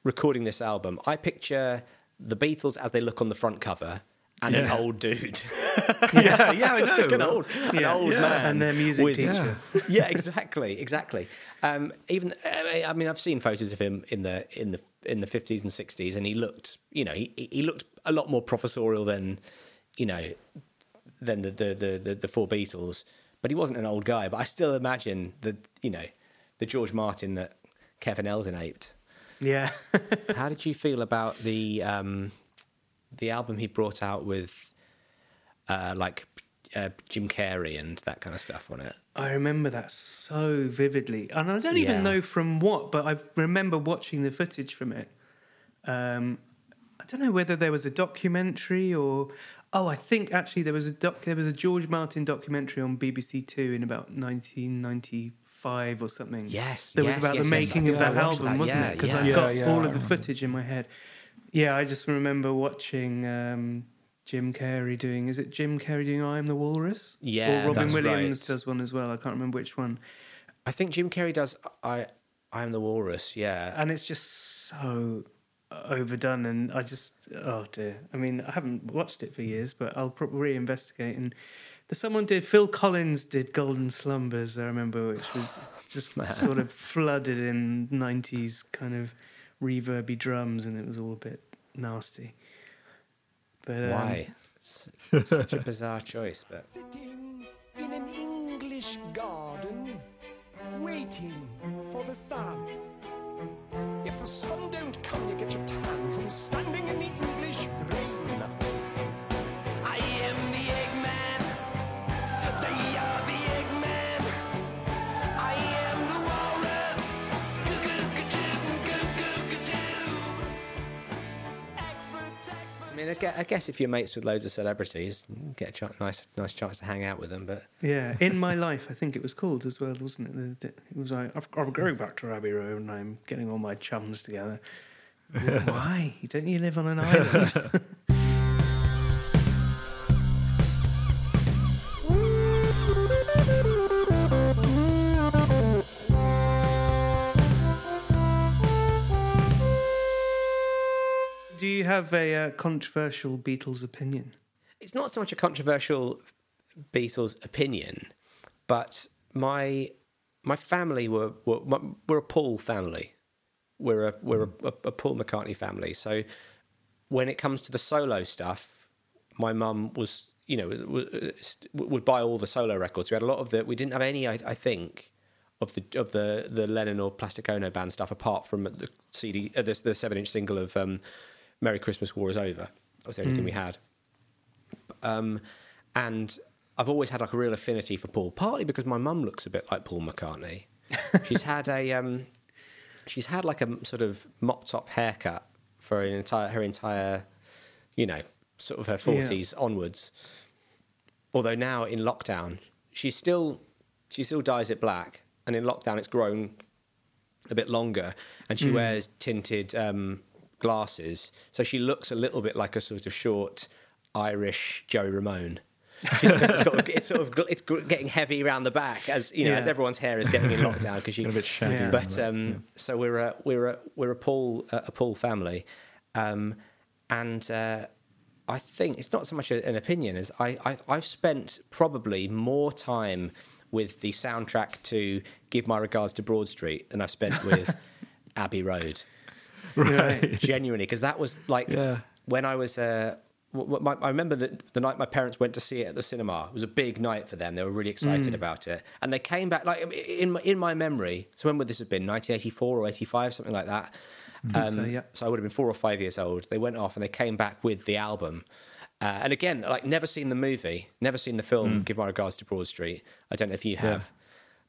recording this album, I picture the Beatles as they look on the front cover and an old dude, *laughs* *laughs* yeah, yeah, I know. like an old, an Yeah, old yeah. man, And their music with- teacher. *laughs* yeah, exactly, exactly. Um, even I mean, I've seen photos of him in the in the in the fifties and sixties, and he looked, you know, he he looked a lot more professorial than, you know, than the the the, the, the four Beatles. But he wasn't an old guy. But I still imagine the you know, the George Martin that Kevin Eldon aped. Yeah. How did you feel about the um, the album he brought out with uh, like uh, Jim Carrey and that kind of stuff on it. I remember that so vividly, and I don't even Yeah. know from what, but I remember watching the footage from it. Um, I don't know whether there was a documentary or oh, I think actually there was a doc. There was a George Martin documentary on BBC Two in about 1995 or something. Yes, that was about yes, the making I of think that album, that, wasn't yeah, it? Because yeah. I've Yeah, got yeah, all of the footage in my head. Yeah, I just remember watching um, Jim Carrey doing. Is it Jim Carrey doing "I Am the Walrus"? Yeah, or Robin Williams right. does one as well. I can't remember which one. I think Jim Carrey does. I I am the walrus. Yeah, and it's just so overdone and i just oh dear i mean i haven't watched it for years but i'll probably reinvestigate and someone did phil collins did golden slumbers i remember which was *sighs* just sort of flooded in 90s kind of reverby drums and it was all a bit nasty but um, why? It's, it's such a bizarre choice, but Sitting in an English garden, waiting for the sun. If the sun don't come, you get your tan from standing in the mean, I guess, I guess if you're mates with loads of celebrities, you get a ch- nice nice chance to hang out with them. But yeah in my life i think it was called as well wasn't it? The- the- it was like "I've- i'm going back to abbey road and i'm getting all my chums together. *laughs* Why? Don't you live on an island *laughs* you have a uh, controversial Beatles opinion? it's not so much a controversial Beatles opinion, but my my family were were, we're a Paul family. We're a we're a, a Paul McCartney family. So when it comes to the solo stuff, my mum was you know would buy all the solo records. We had a lot of the. We didn't have any, I, I think, of the of the the Lennon or Plastic Ono band stuff apart from the CD, uh, the, the seven inch single of um, "Merry Christmas, War Is Over." That was the only thing we had. Um, and I've always had like a real affinity for Paul, partly because my mum looks a bit like Paul McCartney. *laughs* she's had a um, she's had like a sort of mop top haircut for an entire her entire, you know, sort of her forties onwards. Although now in lockdown, she's still she still dyes it black, and in lockdown it's grown a bit longer, and she wears tinted um, glasses, so she looks a little bit like a sort of short Irish Joey Ramone. It's, sort of, it's sort of it's getting heavy around the back as you know Yeah. as everyone's hair is getting in *laughs* lockdown because she Getting a bit shaggy Yeah. but that, um, so we're a we're a we're a Paul a Paul family, um, and uh, I think it's not so much a, an opinion as I, I I've spent probably more time with the soundtrack to Give My Regards to Broad Street than I've spent with *laughs* Abbey Road. *laughs* Right. *laughs* Genuinely, because that was like Yeah. when I was. Uh, my, I remember the, the night my parents went to see it at the cinema. It was a big night for them. They were really excited about it, and they came back like in my, in my memory. So when would this have been? 1984 or 85, something like that. Um, so, yeah. so I would have been four or five years old. They went off and they came back with the album. Uh, and again, like never seen the movie, never seen the film. Give my regards to Broad Street. I don't know if you have.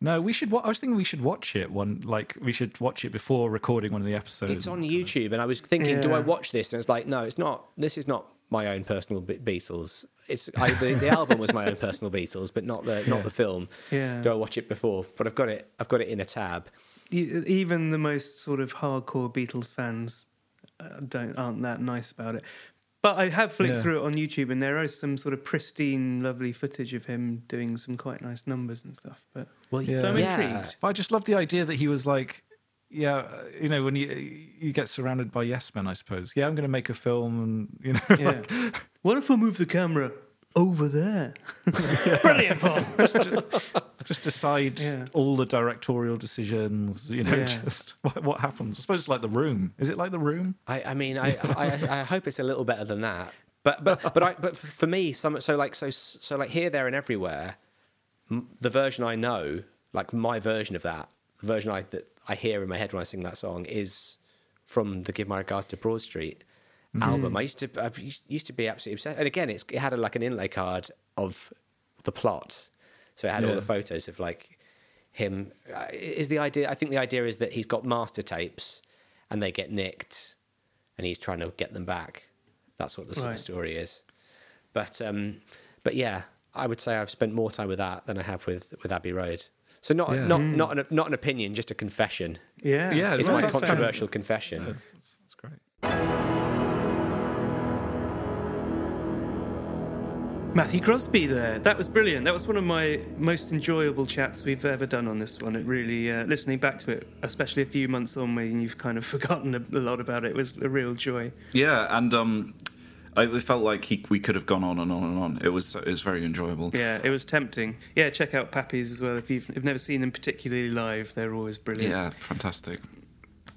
No, we should. wa- I was thinking we should watch it. One like we should watch it before recording one of the episodes. It's on YouTube, and I was thinking, do I watch this? And it's like, no, it's not. This is not my own personal Be- Beatles. It's I, the, the album was my own personal Beatles, but not the not the film. Yeah. Do I watch it before? But I've got it. I've got it in a tab. Even the most sort of hardcore Beatles fans uh, don't aren't that nice about it. But I have flicked Yeah. through it on YouTube, and there is some sort of pristine, lovely footage of him doing some quite nice numbers and stuff. But Well, Yeah. so I'm Yeah. intrigued. But I just love the idea that he was like, yeah, uh, you know, when you you get surrounded by yes men, I suppose. Yeah, I'm going to make a film, and you know, Yeah. *laughs* what if I move the camera over there? *laughs* Brilliant, Paul. *laughs* just decide Yeah. all the directorial decisions. You know, Yeah. just what, what happens. I suppose it's like the room. Is it like the room? I, I mean, I, I, I hope it's a little better than that. But but but I but for me, some so like so so like here, there, and everywhere. m- The version I know, like my version of that, the version I that I hear in my head when I sing that song is from the "Give My Regards to Broad Street" album. I used to I used to be absolutely obsessed. And again, it's it had a, like an inlay card of the plot. So it had all the photos of like him. Uh, is the idea? I think the idea is that he's got master tapes, and they get nicked, and he's trying to get them back. That's what the sort Right. of story is. But um, but yeah, I would say I've spent more time with that than I have with with Abbey Road. So not Yeah. not not an, not an opinion, just a confession. Yeah, Yeah, It's no, my that's fair. controversial confession. Matthew Crosby there. That was brilliant. That was one of my most enjoyable chats we've ever done on this one. It really, uh, listening back to it, especially a few months on when you've kind of *laughs* forgotten a, a lot about it, was a real joy. Yeah, and um, I it felt like he, we could have gone on and on and on. It was it was very enjoyable. Yeah, it was tempting. Yeah, check out Pappy's as well. If you've, if you've never seen them particularly live, they're always brilliant. Yeah, fantastic.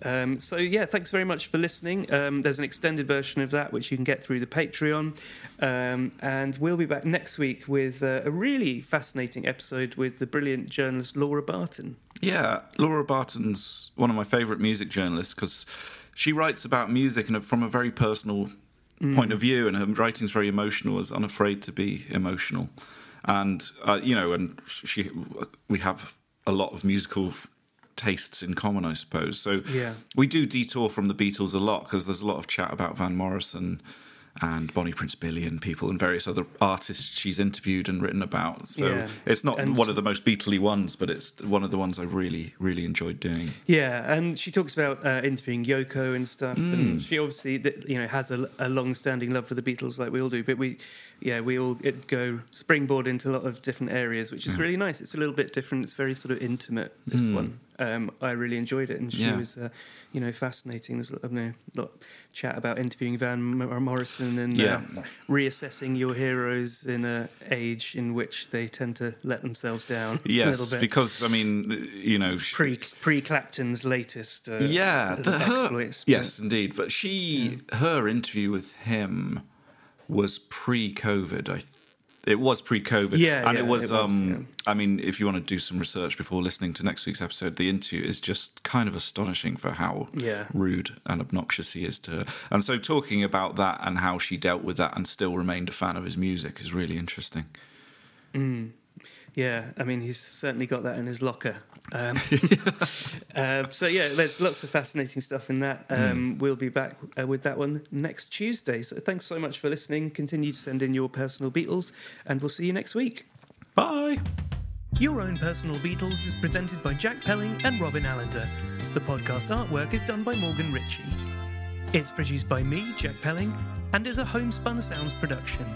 Um, so yeah, thanks very much for listening. Um, there's an extended version of that which you can get through the Patreon, um, and we'll be back next week with uh, a really fascinating episode with the brilliant journalist Laura Barton. Yeah, Laura Barton's one of my favourite music journalists because she writes about music and from a very personal point of view, and her writing's very emotional, is unafraid to be emotional, and uh, you know, and she we have a lot of musical tastes in common, I suppose. So Yeah. we do detour from the Beatles a lot because there's a lot of chat about Van Morrison and Bonnie Prince Billy and people and various other artists she's interviewed and written about. So Yeah. it's not And- one of the most Beatly ones, but it's one of the ones I really, really enjoyed doing. Yeah, and she talks about uh, interviewing Yoko and stuff, Hmm. and she obviously, you know, has a, a long-standing love for the Beatles, like we all do. But we, yeah, we all it go springboard into a lot of different areas, which is really nice. It's a little bit different. It's very sort of intimate. This one, um, I really enjoyed it, and she. Yeah. was, uh, you know, fascinating. There's a you know, lot chat about interviewing Van Morrison and Yeah. uh, reassessing your heroes in a age in which they tend to let themselves down. a Yes, little bit. because I mean, you know, pre pre Clapton's latest uh, yeah, the, her, exploits. yes, indeed. But she, her interview with him was pre-COVID. I, th- it was pre-COVID. Yeah, and yeah, it was. it was, um, I mean, if you want to do some research before listening to next week's episode, the interview is just kind of astonishing for how Yeah. rude and obnoxious he is to her. And so, talking about that and how she dealt with that and still remained a fan of his music is really interesting. Yeah, I mean, he's certainly got that in his locker. Um, uh, *laughs* *laughs* so yeah, there's lots of fascinating stuff in that. Um, We'll be back uh, with that one next Tuesday. So thanks so much for listening. Continue to send in your personal Beatles, and we'll see you next week. Bye. Your Own Personal Beatles is presented by Jack Pelling and Robin Allender. The podcast artwork is done by Morgan Ritchie. It's produced by me, Jack Pelling, and is a homespun sounds production.